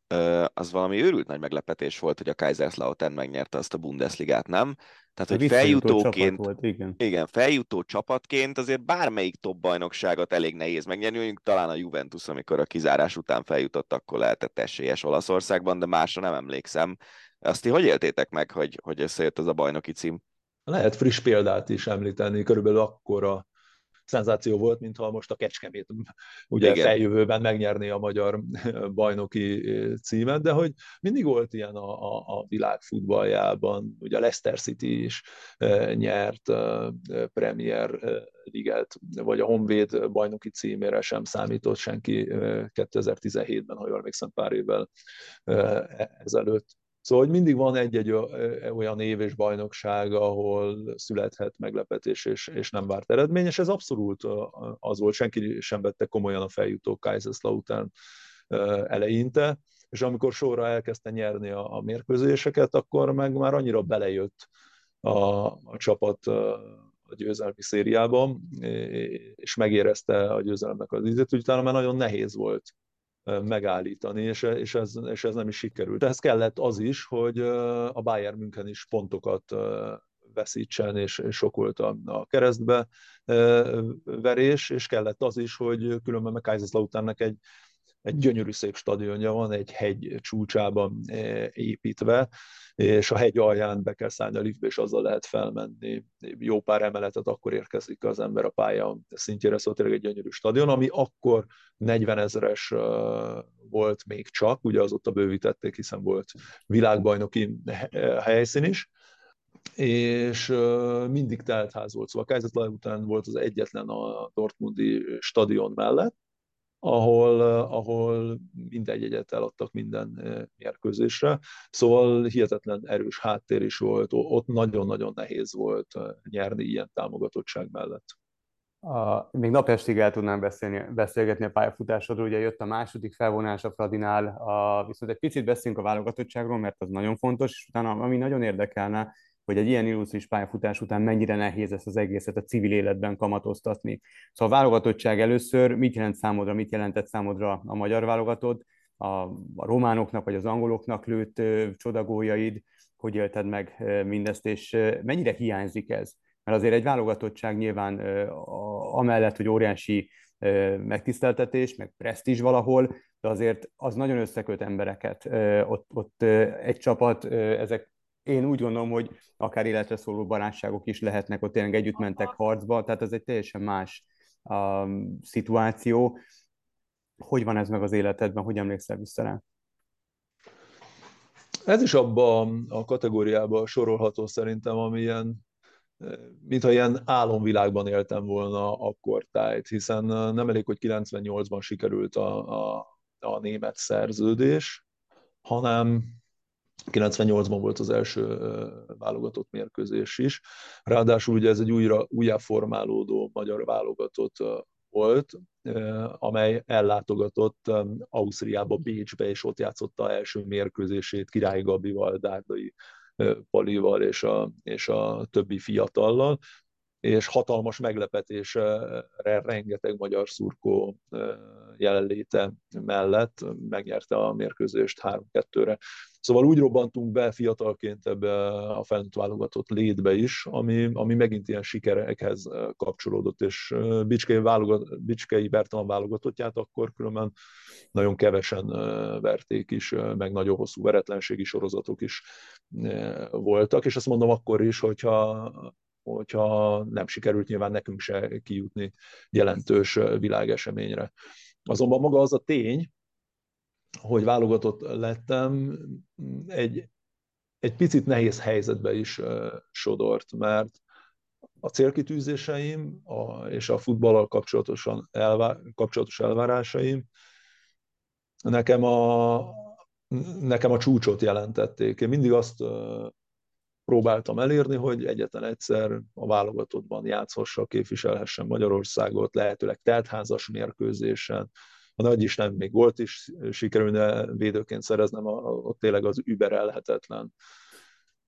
az valami őrült nagy meglepetés volt, hogy a Kaiserslautern megnyerte azt a Bundesligát, nem? Tehát, hogy feljutóként, volt, igen. igen, feljutó csapatként azért bármelyik top bajnokságot elég nehéz megnyerni, mondjuk talán a Juventus, amikor a kizárás után feljutott, akkor lehetett esélyes Olaszországban, de másra nem emlékszem. Azt ti hogy éltétek meg, hogy, hogy összejött ez a bajnoki cím? Lehet friss példát is említeni, körülbelül akkor a szenzáció volt, mintha most a Kecskemét ugye Igen. feljövőben megnyerné a magyar bajnoki címet, de hogy mindig volt ilyen a, a, a világ futballjában, ugye a Leicester City is nyert Premier Liget, vagy a Honvéd bajnoki címére sem számított senki 2017-ben, ha jól emlékszem pár évvel ezelőtt. Szóval, hogy mindig van egy-egy olyan év és bajnokság, ahol születhet meglepetés és, és nem várt eredmény, és ez abszolút az volt, senki sem vette komolyan a feljutó Kaiserslautern eleinte, és amikor sorra elkezdte nyerni a, a mérkőzéseket, akkor meg már annyira belejött a, a csapat a győzelmi szériában, és megérezte a győzelemnek az ízét, utána már nagyon nehéz volt megállítani, és, és, ez, és ez nem is sikerült. Ehhez kellett az is, hogy a Bayern München is pontokat veszítsen, és sok volt a, a keresztbe verés, és kellett az is, hogy különben meg Kaiserslauternnek egy, egy gyönyörű szép stadionja van, egy hegy csúcsában építve, és a hegy alján be kell szállni a liftbe, és azzal lehet felmenni. Jó pár emeletet akkor érkezik az ember a pálya szintjére, szóval tényleg egy gyönyörű stadion, ami akkor 40 ezeres volt még csak, ugye azóta bővítették, hiszen volt világbajnoki helyszín is, és mindig teltház volt. Szóval Kaiserslautern után volt az egyetlen a Dortmundi stadion mellett, ahol, ahol mindegy egyet eladtak minden mérkőzésre. Szóval hihetetlen erős háttér is volt, ott nagyon-nagyon nehéz volt nyerni ilyen támogatottság mellett. A, még napestig el tudnám beszélni, beszélgetni a pályafutásodról, ugye jött a második felvonás a Fradinál, a, viszont egy picit beszélünk a válogatottságról, mert az nagyon fontos, és utána ami nagyon érdekelne, hogy egy ilyen illusztris pályafutás után mennyire nehéz ezt az egészet a civil életben kamatoztatni. Szóval a válogatottság először mit jelent számodra, mit jelentett számodra a magyar válogatott, a, a románoknak vagy az angoloknak lőtt ö, csodagójaid, hogy élted meg ö, mindezt, és ö, mennyire hiányzik ez? Mert azért egy válogatottság nyilván ö, a, amellett, hogy óriási ö, megtiszteltetés, meg presztízs valahol, de azért az nagyon összeköt embereket. Ott, ott egy csapat, ezek én úgy gondolom, hogy akár életre szóló barátságok is lehetnek, ott tényleg együtt mentek harcba, tehát ez egy teljesen más um, szituáció. Hogy van ez meg az életedben, hogy emlékszel vissza rá? Ez is abba a kategóriába sorolható szerintem, amilyen mintha ilyen álomvilágban éltem volna akkor tájt, hiszen nem elég, hogy 98-ban sikerült a, a, a német szerződés, hanem 98-ban volt az első válogatott mérkőzés is. Ráadásul ugye ez egy újra, újjá formálódó magyar válogatott volt, amely ellátogatott Ausztriába, Bécsbe, és ott játszotta első mérkőzését Király Gabival, Dárdai Palival és a, és a többi fiatallal és hatalmas meglepetésre rengeteg magyar szurkó jelenléte mellett megnyerte a mérkőzést 3-2-re. Szóval úgy robbantunk be fiatalként ebbe a felnőtt válogatott létbe is, ami, ami megint ilyen sikerekhez kapcsolódott, és Bicskei, válogat, Bicskei Bertalan válogatottját akkor különben nagyon kevesen verték is, meg nagyon hosszú veretlenségi sorozatok is voltak, és azt mondom akkor is, hogyha hogyha nem sikerült nyilván nekünk se kijutni jelentős világeseményre. Azonban maga az a tény, hogy válogatott lettem, egy, egy picit nehéz helyzetbe is sodort, mert a célkitűzéseim a, és a futballal kapcsolatosan elvá, kapcsolatos elvárásaim nekem a, nekem a csúcsot jelentették. Én mindig azt próbáltam elérni, hogy egyetlen egyszer a válogatottban játszhassa, képviselhessen Magyarországot, lehetőleg teltházas mérkőzésen, a nagy Isten még volt is sikerülne védőként szereznem, ott tényleg az überelhetetlen.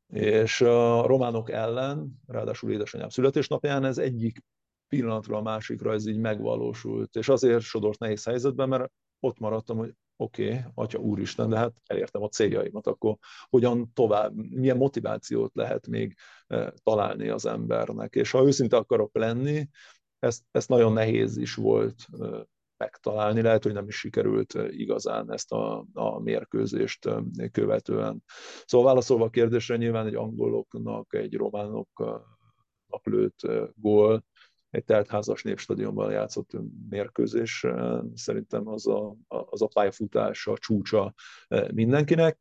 És a románok ellen, ráadásul édesanyám születésnapján ez egyik pillanatra a másikra ez így megvalósult, és azért sodort nehéz helyzetben, mert ott maradtam, hogy oké, okay, Atya Úristen, de hát elértem a céljaimat, akkor hogyan tovább, milyen motivációt lehet még eh, találni az embernek. És ha őszinte akarok lenni, ezt, ezt nagyon nehéz is volt eh, megtalálni, lehet, hogy nem is sikerült eh, igazán ezt a, a mérkőzést követően. Szóval válaszolva a kérdésre, nyilván egy angoloknak, egy románoknak lőtt gól, egy teltházas népstadionban játszott mérkőzés. Szerintem az a, az a pályafutás, a csúcsa mindenkinek.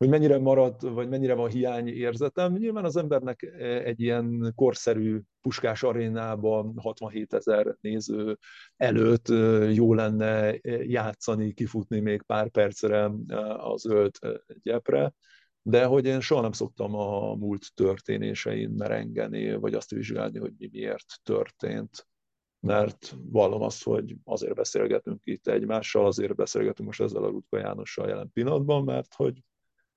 Hogy mennyire marad, vagy mennyire van hiány érzetem. Nyilván az embernek e, egy ilyen korszerű puskás arénában 67 ezer néző előtt e, jó lenne játszani, kifutni még pár percre az ölt gyepre de hogy én soha nem szoktam a múlt történésein merengeni, vagy azt vizsgálni, hogy mi miért történt. Mert vallom azt, hogy azért beszélgetünk itt egymással, azért beszélgetünk most ezzel a Rutka Jánossal jelen pillanatban, mert hogy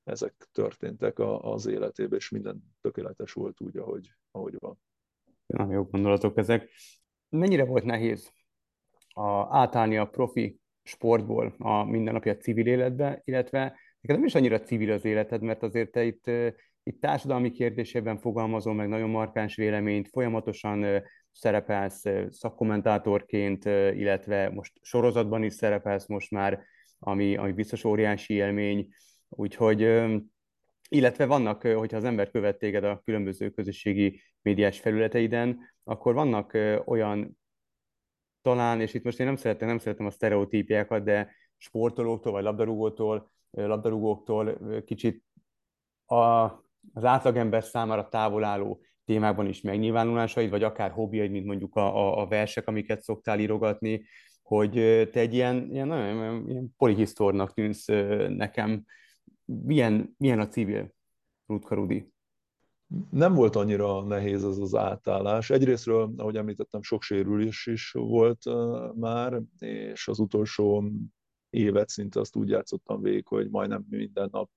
ezek történtek az életében, és minden tökéletes volt úgy, ahogy, ahogy van. Na, jó gondolatok ezek. Mennyire volt nehéz a, átállni a profi sportból a mindennapi a civil életbe, illetve neked nem is annyira civil az életed, mert azért te itt, itt társadalmi kérdésében fogalmazol meg nagyon markáns véleményt, folyamatosan szerepelsz szakkommentátorként, illetve most sorozatban is szerepelsz most már, ami, ami biztos óriási élmény, úgyhogy illetve vannak, hogyha az ember követ téged a különböző közösségi médiás felületeiden, akkor vannak olyan talán, és itt most én nem szeretem, nem szeretem a sztereotípiákat, de sportolóktól vagy labdarúgótól labdarúgóktól kicsit a, az átlagember számára távol álló témákban is megnyilvánulásaid, vagy akár hobbiaid, mint mondjuk a, a, a versek, amiket szoktál írogatni, hogy te egy ilyen, ilyen nagyon ilyen polihisztornak tűnsz nekem. Milyen, milyen a civil, Rutka Rudi? Nem volt annyira nehéz ez az átállás. Egyrésztről, ahogy említettem, sok sérülés is volt már, és az utolsó évet szinte azt úgy játszottam végig, hogy majdnem minden nap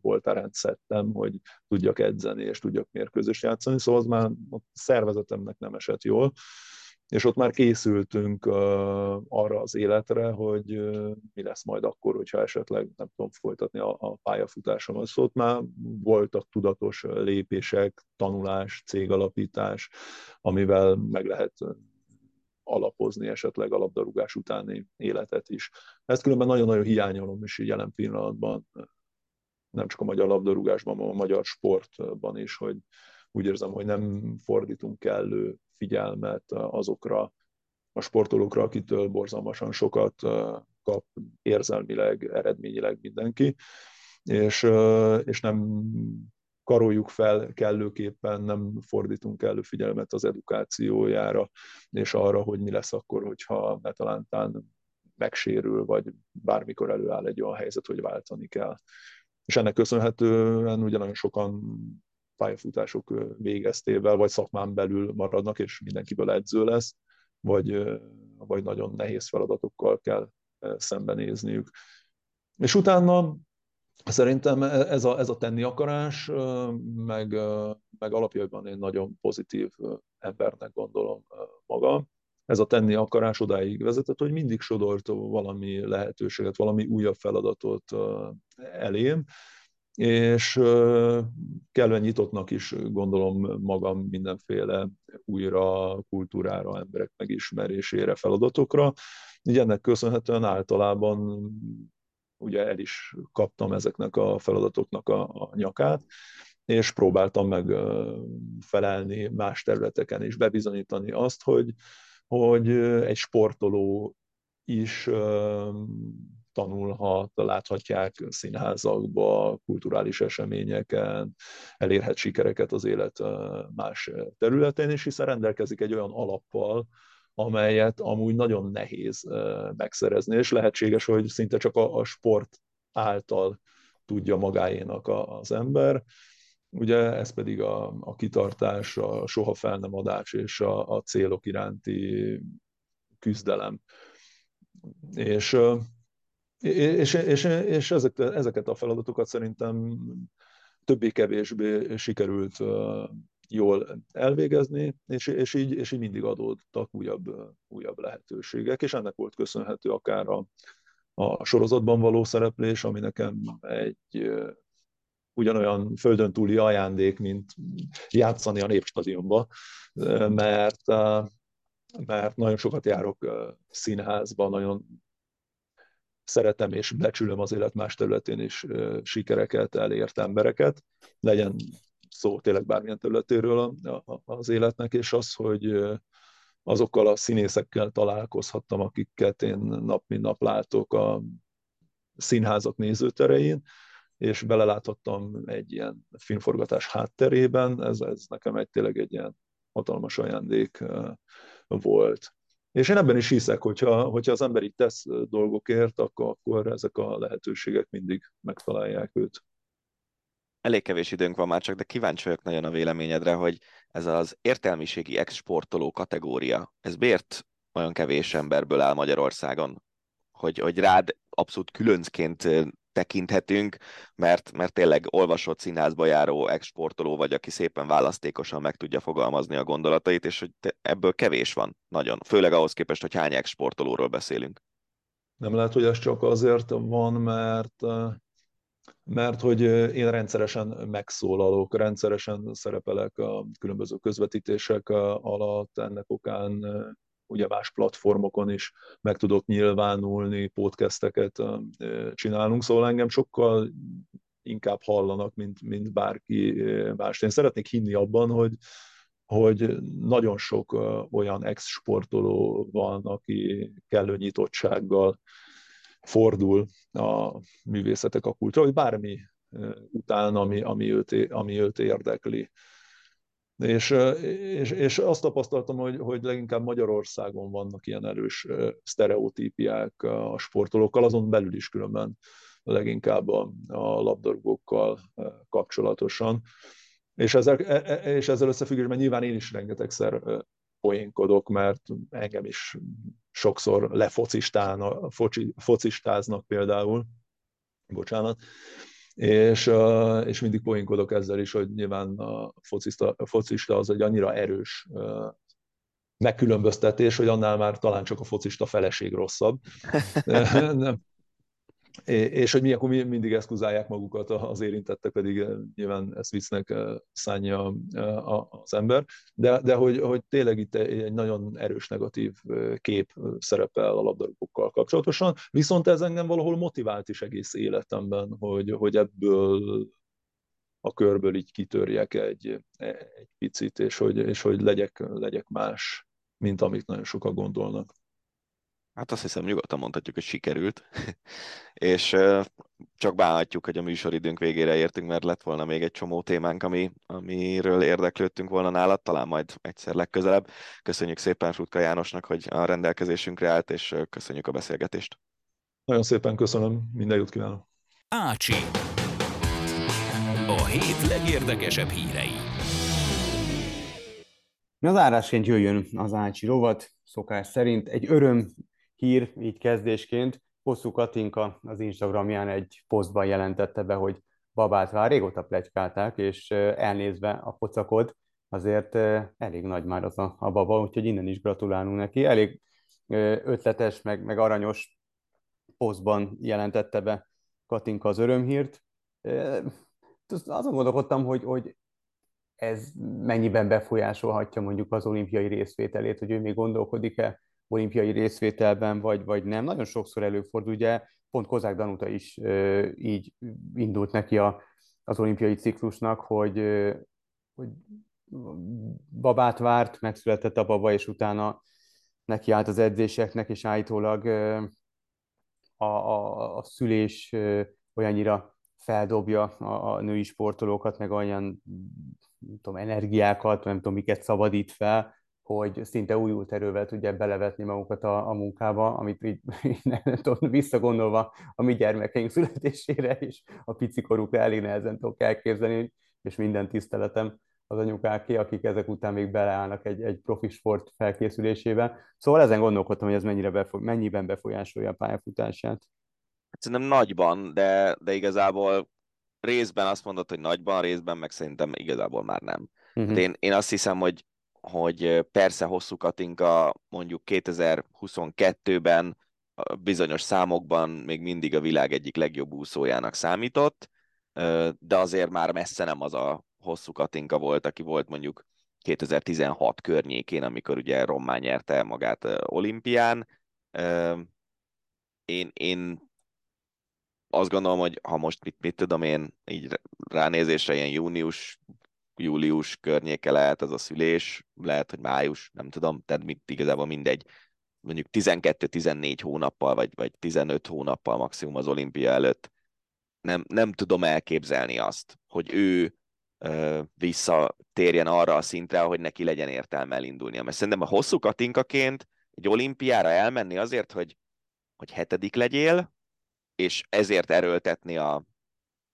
volt a rendszettem, hogy tudjak edzeni és tudjak mérkőzést játszani, szóval az már a szervezetemnek nem esett jól, és ott már készültünk arra az életre, hogy mi lesz majd akkor, hogyha esetleg nem tudom folytatni a, a pályafutásomat. Szóval ott már voltak tudatos lépések, tanulás, cégalapítás, amivel meg lehet alapozni esetleg a labdarúgás utáni életet is. Ezt különben nagyon-nagyon hiányolom is jelen pillanatban, nem csak a magyar labdarúgásban, hanem a magyar sportban is, hogy úgy érzem, hogy nem fordítunk kellő figyelmet azokra a sportolókra, akitől borzalmasan sokat kap érzelmileg, eredményileg mindenki, és, és nem karoljuk fel kellőképpen, nem fordítunk kellő figyelmet az edukációjára, és arra, hogy mi lesz akkor, hogyha netalántán megsérül, vagy bármikor előáll egy olyan helyzet, hogy váltani kell. És ennek köszönhetően ugye nagyon sokan pályafutások végeztével, vagy szakmán belül maradnak, és mindenkiből edző lesz, vagy, vagy nagyon nehéz feladatokkal kell szembenézniük. És utána Szerintem e, ez a, ez a tenni akarás, meg, meg alapjában én nagyon pozitív embernek gondolom magam. Ez a tenni akarás odáig vezetett, hogy mindig sodort valami lehetőséget, valami újabb feladatot elém, és kellően nyitottnak is gondolom magam mindenféle újra kultúrára, emberek megismerésére, feladatokra. Így ennek köszönhetően általában ugye el is kaptam ezeknek a feladatoknak a, a nyakát, és próbáltam meg felelni más területeken is, bebizonyítani azt, hogy, hogy egy sportoló is tanulhat, láthatják színházakba, kulturális eseményeken, elérhet sikereket az élet más területén, és hiszen rendelkezik egy olyan alappal, amelyet amúgy nagyon nehéz megszerezni, és lehetséges, hogy szinte csak a, a sport által tudja magáénak az ember. ugye ez pedig a, a kitartás, a soha fel nem adás és a, a célok iránti küzdelem. És, és, és, és ezeket, ezeket a feladatokat szerintem többé-kevésbé sikerült jól elvégezni, és, és, így, és így mindig adódtak újabb, újabb lehetőségek, és ennek volt köszönhető akár a, a sorozatban való szereplés, ami nekem egy ugyanolyan földön túli ajándék, mint játszani a népstadionba, mert, mert nagyon sokat járok színházba, nagyon szeretem és becsülöm az élet más területén is sikereket elért embereket, legyen szó tényleg bármilyen területéről az életnek, és az, hogy azokkal a színészekkel találkozhattam, akiket én nap mint nap látok a színházak nézőterein, és beleláthattam egy ilyen filmforgatás hátterében, ez, ez nekem egy tényleg egy ilyen hatalmas ajándék volt. És én ebben is hiszek, hogyha, hogyha az ember így tesz dolgokért, akkor, akkor ezek a lehetőségek mindig megtalálják őt. Elég kevés időnk van már csak, de kíváncsi vagyok nagyon a véleményedre, hogy ez az értelmiségi exportoló kategória, ez miért olyan kevés emberből áll Magyarországon? Hogy, hogy rád abszolút különcként tekinthetünk, mert, mert tényleg olvasott színházba járó exportoló vagy, aki szépen választékosan meg tudja fogalmazni a gondolatait, és hogy ebből kevés van nagyon, főleg ahhoz képest, hogy hány exportolóról beszélünk. Nem lehet, hogy ez csak azért van, mert mert hogy én rendszeresen megszólalok, rendszeresen szerepelek a különböző közvetítések alatt, ennek okán ugye más platformokon is meg tudok nyilvánulni, podcasteket csinálunk, szóval engem sokkal inkább hallanak, mint, mint bárki más. Én szeretnék hinni abban, hogy, hogy nagyon sok olyan ex-sportoló van, aki kellő nyitottsággal fordul a művészetek a kultúra, vagy bármi után, ami, ami, őt, ami őt érdekli. És, és, és azt tapasztaltam, hogy, hogy leginkább Magyarországon vannak ilyen erős sztereotípiák a sportolókkal, azon belül is különben leginkább a, a labdarúgókkal kapcsolatosan. És ezzel, e, e, és ezzel összefüggésben nyilván én is rengetegszer poénkodok, mert engem is sokszor lefocistáznak például, bocsánat, és, és mindig poénkodok ezzel is, hogy nyilván a focista, a focista az egy annyira erős megkülönböztetés, hogy annál már talán csak a focista feleség rosszabb. Nem, és hogy mi akkor mindig eszkuzálják magukat az érintettek, pedig eh, nyilván ezt viccnek eh, szánja eh, az ember, de, de hogy, hogy tényleg itt egy nagyon erős negatív kép szerepel a labdarúgókkal kapcsolatosan, viszont ez engem valahol motivált is egész életemben, hogy, hogy ebből a körből így kitörjek egy, egy picit, és hogy, és hogy legyek, legyek más, mint amit nagyon sokan gondolnak. Hát azt hiszem nyugodtan mondhatjuk, hogy sikerült, és csak bánhatjuk, hogy a műsoridőnk végére értünk, mert lett volna még egy csomó témánk, ami, amiről érdeklődtünk volna nálad, talán majd egyszer legközelebb. Köszönjük szépen Rutka Jánosnak, hogy a rendelkezésünkre állt, és köszönjük a beszélgetést. Nagyon szépen köszönöm, minden jót kívánok. Ácsi. A hét legérdekesebb hírei. Mi az árásként jöjjön az Ácsi rovat, szokás szerint egy öröm hír így kezdésként. Hosszú Katinka az Instagramján egy posztban jelentette be, hogy babát vár, régóta plegykálták, és elnézve a pocakod, azért elég nagy már az a, a baba, úgyhogy innen is gratulálunk neki. Elég ötletes, meg, meg aranyos posztban jelentette be Katinka az örömhírt. Azon gondolkodtam, hogy, hogy ez mennyiben befolyásolhatja mondjuk az olimpiai részvételét, hogy ő még gondolkodik-e olimpiai részvételben, vagy, vagy nem. Nagyon sokszor előfordul, ugye pont Kozák Danuta is ö, így indult neki a, az olimpiai ciklusnak, hogy, ö, hogy babát várt, megszületett a baba, és utána neki állt az edzéseknek, és állítólag ö, a, a, a szülés ö, olyannyira feldobja a, a női sportolókat, meg olyan nem tudom, energiákat, nem tudom, miket szabadít fel, hogy szinte újult erővel tudják belevetni magukat a, a munkába, amit így nem, nem tudom, visszagondolva a mi gyermekeink születésére is a picikorukra elég nehezen tudok elképzelni, és minden tiszteletem az anyukáké, akik ezek után még beleállnak egy, egy profi sport felkészülésébe. Szóval ezen gondolkodtam, hogy ez mennyire befo- mennyiben befolyásolja a pályafutását. Szerintem nagyban, de, de igazából részben azt mondod, hogy nagyban, részben meg szerintem igazából már nem. Uh-huh. Hát én, én azt hiszem, hogy, hogy persze hosszú Katinka mondjuk 2022-ben bizonyos számokban még mindig a világ egyik legjobb úszójának számított, de azért már messze nem az a hosszú Katinka volt, aki volt mondjuk 2016 környékén, amikor ugye Rommá nyerte magát olimpián. Én, én azt gondolom, hogy ha most mit, mit tudom én, így ránézésre ilyen június, július környéke lehet az a szülés, lehet, hogy május, nem tudom, tehát mit, igazából mindegy, mondjuk 12-14 hónappal, vagy, vagy 15 hónappal maximum az olimpia előtt. Nem, nem tudom elképzelni azt, hogy ő ö, visszatérjen arra a szintre, hogy neki legyen értelme elindulnia. Mert szerintem a hosszú katinkaként egy olimpiára elmenni azért, hogy, hogy hetedik legyél, és ezért erőltetni a,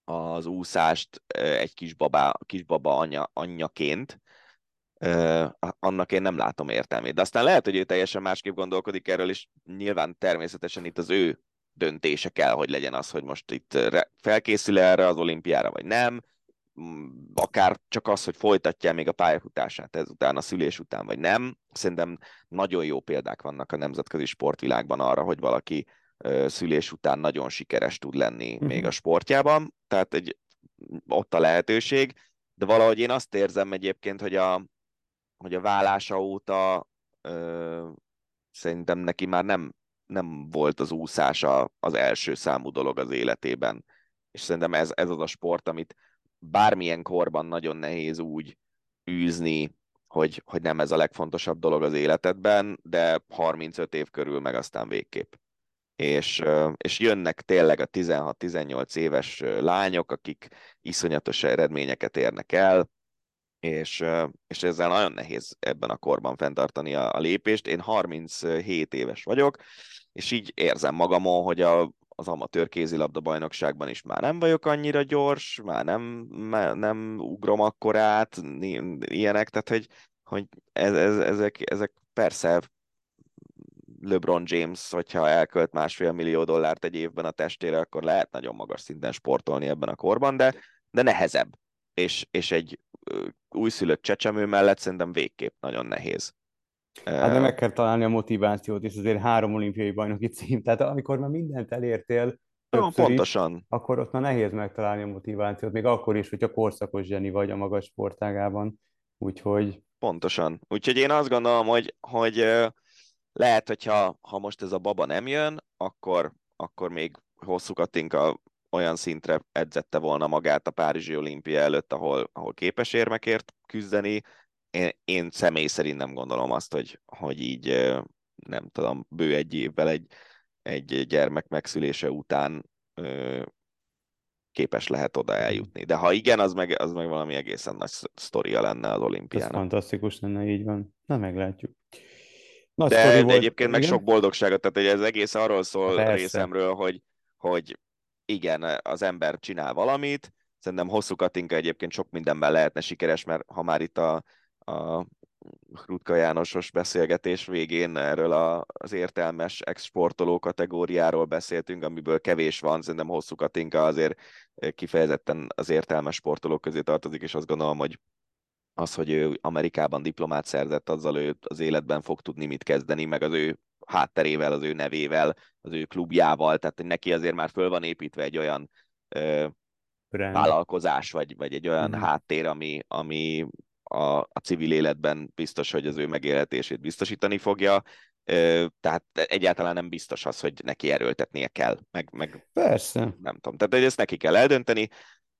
az úszást egy kisbaba, kisbaba anya, anyjaként, annak én nem látom értelmét. De aztán lehet, hogy ő teljesen másképp gondolkodik erről, és nyilván természetesen itt az ő döntése kell, hogy legyen az, hogy most itt felkészül erre az olimpiára, vagy nem, mm, akár csak az, hogy folytatja még a pályafutását ezután, a szülés után, vagy nem. Szerintem nagyon jó példák vannak a nemzetközi sportvilágban arra, hogy valaki szülés után nagyon sikeres tud lenni uh-huh. még a sportjában, tehát egy, ott a lehetőség, de valahogy én azt érzem egyébként, hogy a, hogy a vállása óta ö, szerintem neki már nem, nem volt az úszása az első számú dolog az életében. És szerintem ez, ez az a sport, amit bármilyen korban nagyon nehéz úgy űzni, hogy, hogy nem ez a legfontosabb dolog az életedben, de 35 év körül meg aztán végképp és, és jönnek tényleg a 16-18 éves lányok, akik iszonyatos eredményeket érnek el, és, és ezzel nagyon nehéz ebben a korban fenntartani a, a lépést. Én 37 éves vagyok, és így érzem magamon, hogy a, az amatőr kézilabda bajnokságban is már nem vagyok annyira gyors, már nem, már nem ugrom akkorát, ilyenek, tehát hogy, hogy ez, ez, ezek, ezek persze LeBron James, hogyha elkölt másfél millió dollárt egy évben a testére, akkor lehet nagyon magas szinten sportolni ebben a korban, de, de nehezebb. És, és egy újszülött csecsemő mellett szerintem végképp nagyon nehéz. Hát de meg kell találni a motivációt, és azért három olimpiai bajnoki cím, tehát amikor már mindent elértél, pontosan. Is, akkor ott már nehéz megtalálni a motivációt, még akkor is, hogyha korszakos zseni vagy a magas sportágában. Úgyhogy... Pontosan. Úgyhogy én azt gondolom, hogy, hogy lehet, hogyha ha most ez a baba nem jön, akkor, akkor még hosszú Katinka olyan szintre edzette volna magát a Párizsi olimpia előtt, ahol, ahol képes érmekért küzdeni. Én, én személy szerint nem gondolom azt, hogy, hogy így nem tudom, bő egy évvel egy, egy gyermek megszülése után ö, képes lehet oda eljutni. De ha igen, az meg, az meg valami egészen nagy sztoria lenne az olimpiának. Ez fantasztikus lenne, így van. Na, meglátjuk. Nagy de, de volt. egyébként meg igen? sok boldogságot, tehát hogy ez egész arról szól Persze. részemről, hogy, hogy igen, az ember csinál valamit, szerintem hosszú Katinka egyébként sok mindenben lehetne sikeres, mert ha már itt a, a Rutka Jánosos beszélgetés végén erről a, az értelmes exportoló kategóriáról beszéltünk, amiből kevés van, szerintem hosszú Katinka azért kifejezetten az értelmes sportolók közé tartozik, és azt gondolom, hogy az, hogy ő Amerikában diplomát szerzett, azzal ő az életben fog tudni mit kezdeni, meg az ő hátterével, az ő nevével, az ő klubjával, tehát neki azért már föl van építve egy olyan ö, vállalkozás, vagy, vagy egy olyan mm. háttér, ami, ami a, a civil életben biztos, hogy az ő megélhetését biztosítani fogja, ö, tehát egyáltalán nem biztos az, hogy neki erőltetnie kell, meg, meg Persze. nem tudom, tehát hogy ezt neki kell eldönteni,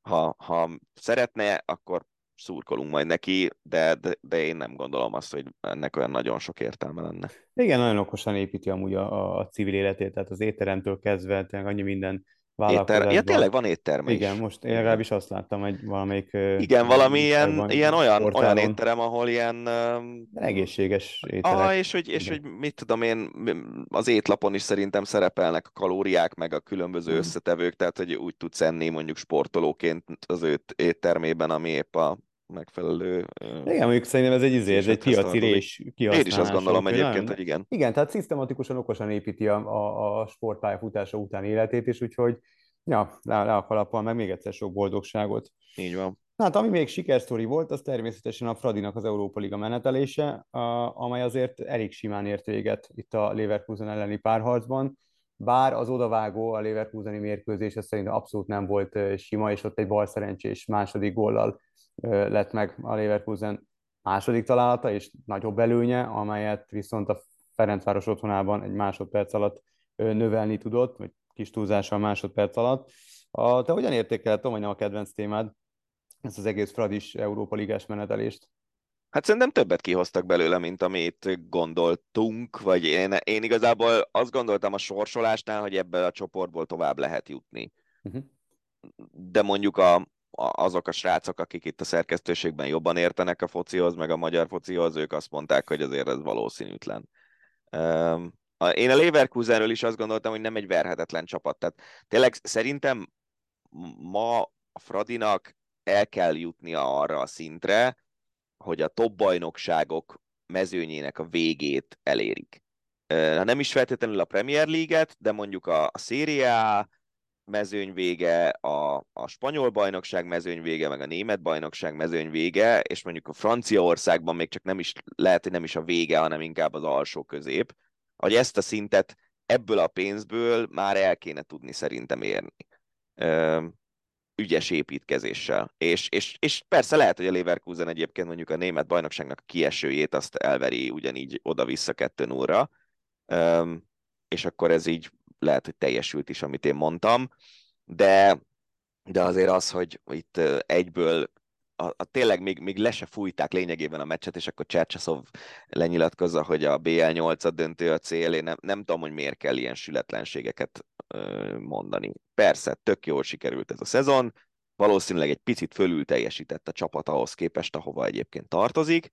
ha, ha szeretne, akkor szurkolunk majd neki, de, de, de én nem gondolom azt, hogy ennek olyan nagyon sok értelme lenne. Igen, nagyon okosan építi amúgy a, a civil életét, tehát az étteremtől kezdve annyi minden Étter... Ja, tényleg van étterem is. Igen, most én legalábbis azt láttam, hogy valamelyik... Igen, valami ilyen, ilyen olyan, olyan étterem, ahol ilyen... Egészséges ételek. Ah, és hogy, és hogy mit tudom én, az étlapon is szerintem szerepelnek a kalóriák, meg a különböző hmm. összetevők, tehát hogy úgy tudsz enni mondjuk sportolóként az őt éttermében, ami épp a megfelelő... Igen, mondjuk szerintem ez egy, izé, ez egy piaci rés Én is azt gondolom egyébként, hogy igen. Igen, tehát szisztematikusan, okosan építi a, a, a sportpályafutása után életét, és úgyhogy ja, le, le a kalappal, meg még egyszer sok boldogságot. Így van. Hát ami még sikersztori volt, az természetesen a Fradinak az Európa Liga menetelése, a, amely azért elég simán ért véget itt a Leverkusen elleni párharcban. Bár az odavágó a Leverkuseni mérkőzés ez szerintem abszolút nem volt sima, és ott egy bal szerencsés második góllal lett meg a Leverkusen második találata, és nagyobb előnye, amelyet viszont a Ferencváros otthonában egy másodperc alatt növelni tudott, vagy kis túlzással másodperc alatt. A, te hogyan értékeled, Tomonya a kedvenc témád, ezt az egész Fradis Európa Ligás menetelést? Hát szerintem többet kihoztak belőle, mint amit gondoltunk, vagy én, én igazából azt gondoltam a sorsolásnál, hogy ebből a csoportból tovább lehet jutni. Uh-huh. De mondjuk a, azok a srácok, akik itt a szerkesztőségben jobban értenek a focihoz, meg a magyar focihoz, ők azt mondták, hogy azért ez valószínűtlen. Én a Leverkusenről is azt gondoltam, hogy nem egy verhetetlen csapat. Tehát tényleg szerintem ma a Fradinak el kell jutnia arra a szintre, hogy a top bajnokságok mezőnyének a végét elérik. Nem is feltétlenül a Premier League-et, de mondjuk a, a Serie A, mezőny vége, a, a spanyol bajnokság mezőny vége, meg a német bajnokság mezőny vége, és mondjuk a Franciaországban még csak nem is, lehet, hogy nem is a vége, hanem inkább az alsó közép, hogy ezt a szintet ebből a pénzből már el kéne tudni szerintem érni. Ügyes építkezéssel. És, és, és persze lehet, hogy a Leverkusen egyébként mondjuk a német bajnokságnak a kiesőjét azt elveri ugyanígy oda-vissza 2 0 és akkor ez így lehet, hogy teljesült is, amit én mondtam, de, de azért az, hogy itt egyből a, a, tényleg még, még le se fújták lényegében a meccset, és akkor Csercsaszov lenyilatkozza, hogy a BL 8 döntő a cél, én nem, nem tudom, hogy miért kell ilyen sületlenségeket mondani. Persze, tök jól sikerült ez a szezon, valószínűleg egy picit fölül teljesített a csapat ahhoz képest, ahova egyébként tartozik,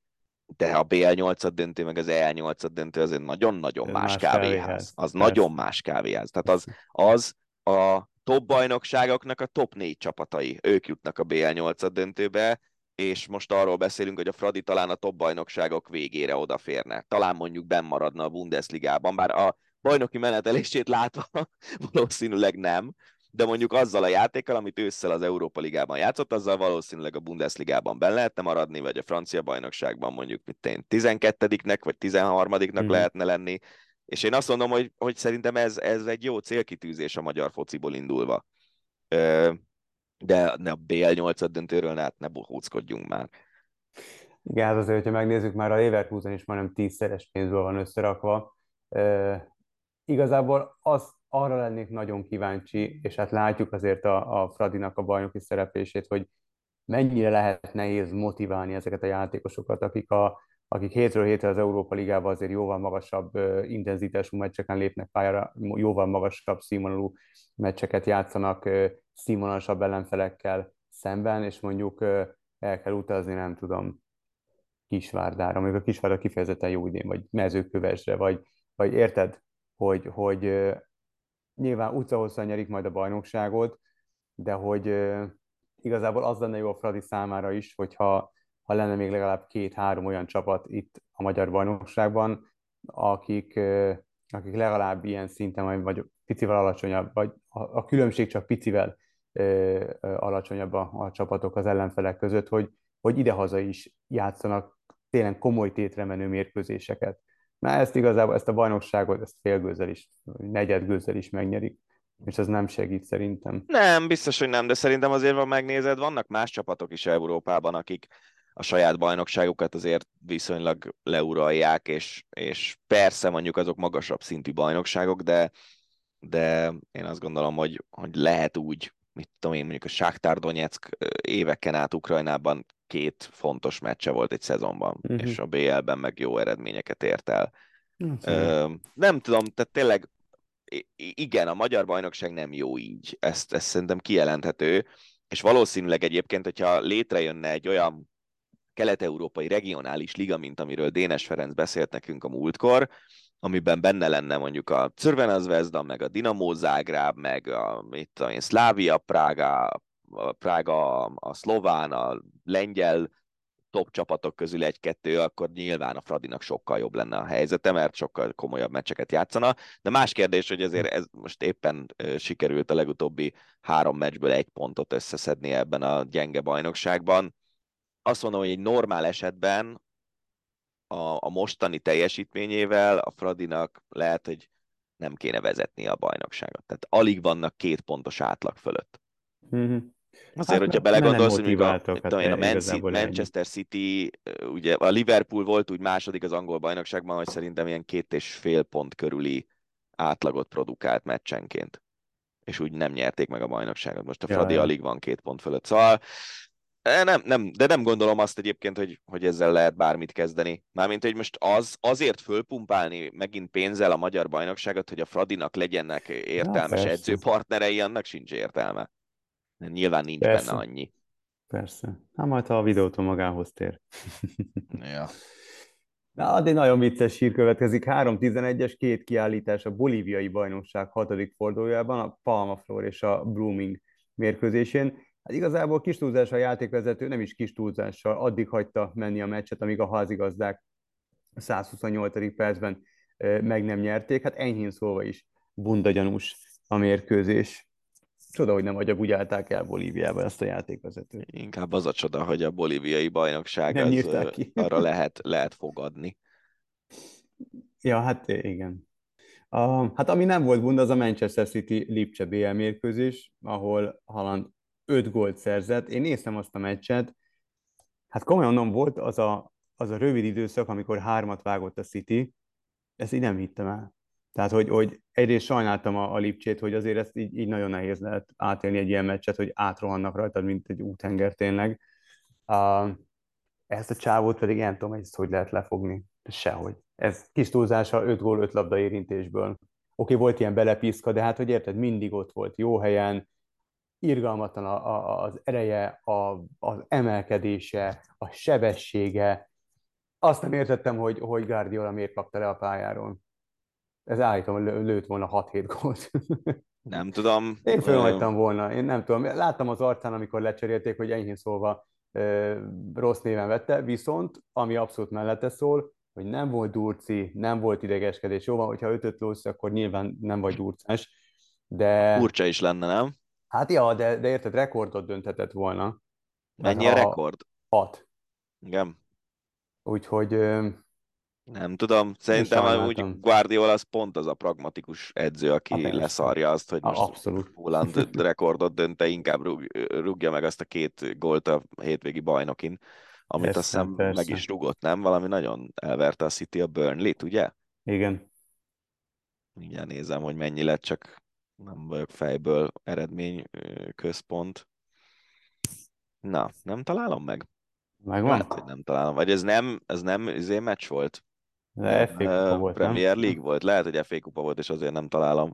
de a BL8 döntő, meg az EL8 döntő azért nagyon-nagyon más, más kávéház. kávéház. Az Persze. nagyon más kávéház. Tehát az, az a top bajnokságoknak a top négy csapatai. Ők jutnak a BL8 döntőbe, és most arról beszélünk, hogy a Fradi talán a top bajnokságok végére odaférne. Talán mondjuk benn maradna a Bundesligában, bár a bajnoki menetelését látva valószínűleg nem, de mondjuk azzal a játékkal, amit ősszel az Európa Ligában játszott, azzal valószínűleg a Bundesligában ben lehetne maradni, vagy a francia bajnokságban mondjuk mit én 12-nek vagy 13-nak mm. lehetne lenni, és én azt mondom, hogy, hogy szerintem ez, ez egy jó célkitűzés a magyar fociból indulva. De ne a BL8 döntőről ne, ne bohóckodjunk már. Igen, hát azért, hogyha megnézzük, már a Leverkusen is majdnem tízszeres pénzből van összerakva. Igazából az, arra lennék nagyon kíváncsi, és hát látjuk azért a, a Fradinak a bajnoki szereplését, hogy mennyire lehet nehéz motiválni ezeket a játékosokat, akik, a, akik hétről hétre az Európa Ligában azért jóval magasabb intenzitású meccseken lépnek pályára, jóval magasabb színvonalú meccseket játszanak színvonalasabb ellenfelekkel szemben, és mondjuk el kell utazni, nem tudom, Kisvárdára, mondjuk a Kisvárda kifejezetten jó idén, vagy mezőkövesre, vagy, vagy érted, hogy, hogy nyilván utcahosszan nyerik majd a bajnokságot, de hogy igazából az lenne jó a Fradi számára is, hogyha ha lenne még legalább két-három olyan csapat itt a magyar bajnokságban, akik, akik legalább ilyen szinten, vagy picivel alacsonyabb, vagy a, a különbség csak picivel ö, alacsonyabb a, a csapatok az ellenfelek között, hogy, hogy idehaza is játszanak tényleg komoly tétre menő mérkőzéseket. Na ezt igazából, ezt a bajnokságot, ezt félgőzzel is, negyedgőzzel is megnyerik, és ez nem segít szerintem. Nem, biztos, hogy nem, de szerintem azért van megnézed, vannak más csapatok is Európában, akik a saját bajnokságukat azért viszonylag leuralják, és, és persze mondjuk azok magasabb szintű bajnokságok, de, de én azt gondolom, hogy, hogy lehet úgy, mit tudom én, mondjuk a Sáktár Donetsk éveken át Ukrajnában két fontos meccse volt egy szezonban, uh-huh. és a BL-ben meg jó eredményeket ért el. Uh-huh. Ö, nem tudom, tehát tényleg igen, a magyar bajnokság nem jó így, ezt, ezt szerintem kijelenthető, és valószínűleg egyébként, hogyha létrejönne egy olyan kelet-európai regionális liga, mint amiről Dénes Ferenc beszélt nekünk a múltkor, amiben benne lenne mondjuk a Zvezda, meg a Dinamo Zágráb, meg a mit tudom én, Szlávia Prága, a Prága, a szlován, a lengyel top csapatok közül egy-kettő, akkor nyilván a Fradinak sokkal jobb lenne a helyzete, mert sokkal komolyabb meccseket játszana. De más kérdés, hogy azért ez most éppen sikerült a legutóbbi három meccsből egy pontot összeszedni ebben a gyenge bajnokságban. Azt mondom, hogy egy normál esetben a, a mostani teljesítményével a Fradinak lehet, hogy nem kéne vezetni a bajnokságot. Tehát alig vannak két pontos átlag fölött. Mm-hmm. Azért, hát, hogyha belegondolsz, hogy még a, hát én, a Man Manchester City, ugye a Liverpool volt úgy második az angol bajnokságban, hogy szerintem ilyen két és fél pont körüli átlagot produkált meccsenként. És úgy nem nyerték meg a bajnokságot. Most a Fradi ja, alig van két pont fölött. Szóval nem, nem, de nem gondolom azt egyébként, hogy, hogy ezzel lehet bármit kezdeni. Mármint, hogy most az, azért fölpumpálni megint pénzzel a magyar bajnokságot, hogy a Fradinak legyenek értelmes ja, edzőpartnerei, annak sincs értelme. Nyilván nincs Persze. benne annyi. Persze. Hát majd, ha a videótól magához tér. ja. Na, de nagyon vicces hír következik. 3-11-es két kiállítás a bolíviai bajnokság hatodik fordulójában, a Palma Flor és a Blooming mérkőzésén. Hát igazából kis túlzás a játékvezető, nem is kis túlzással, addig hagyta menni a meccset, amíg a házigazdák 128. percben meg nem nyerték. Hát enyhén szólva is bundagyanús a mérkőzés. Csoda, hogy nem úgy állták el Bolíviában ezt a játékvezetőt. Inkább az a csoda, hogy a bolíviai bajnokság nem az, ki. arra lehet, lehet fogadni. Ja, hát igen. A, hát ami nem volt bund, az a Manchester City Lipcse BL mérkőzés, ahol Haaland 5 gólt szerzett. Én néztem azt a meccset, hát komolyan nem volt az a, az a rövid időszak, amikor hármat vágott a City, ezt így nem hittem el. Tehát, hogy, hogy egyrészt sajnáltam a, a Lipcsét, hogy azért ezt így, így nagyon nehéz lehet átélni egy ilyen meccset, hogy átrohannak rajtad, mint egy útenger tényleg. Uh, ezt a csávót pedig nem tudom, ezt hogy lehet lefogni. Sehogy. Ez kis túlzása 5 gól, 5 labda érintésből. Oké, volt ilyen belepiszka, de hát, hogy érted, mindig ott volt, jó helyen, irgalmatlan a, a, az ereje, a, az emelkedése, a sebessége. Azt nem értettem, hogy, hogy Guardiola miért kapta le a pályáról. Ez állítom, lőtt volna 6-7 gólt. Nem tudom. Én fölhagytam volna, én nem tudom. Láttam az arcán, amikor lecserélték, hogy enyhén szólva rossz néven vette, viszont ami abszolút mellette szól, hogy nem volt durci, nem volt idegeskedés. Jó van, hogyha ötöt lósz, akkor nyilván nem vagy durcás, de... Furcsa is lenne, nem? Hát ja, de, de érted, rekordot dönthetett volna. Mennyi a rekord? Hat. Igen. Úgyhogy nem tudom, szerintem úgy Guardiola az pont az a pragmatikus edző, aki hát leszarja azt, hogy most Abszolút. Holland rekordot dönte, inkább rúg, rúgja meg azt a két gólt a hétvégi bajnokin, amit persze, azt hiszem persze. meg is rúgott, nem? Valami nagyon elverte a City a Burnley-t, ugye? Igen. Mindjárt nézem, hogy mennyi lett, csak nem vagyok fejből eredmény központ. Na, nem találom meg. Megvan? Lehet, hogy nem találom. Vagy ez nem, ez nem izé meccs volt? De FA kupa volt, Premier nem? League volt. Lehet, hogy FA kupa volt, és azért nem találom.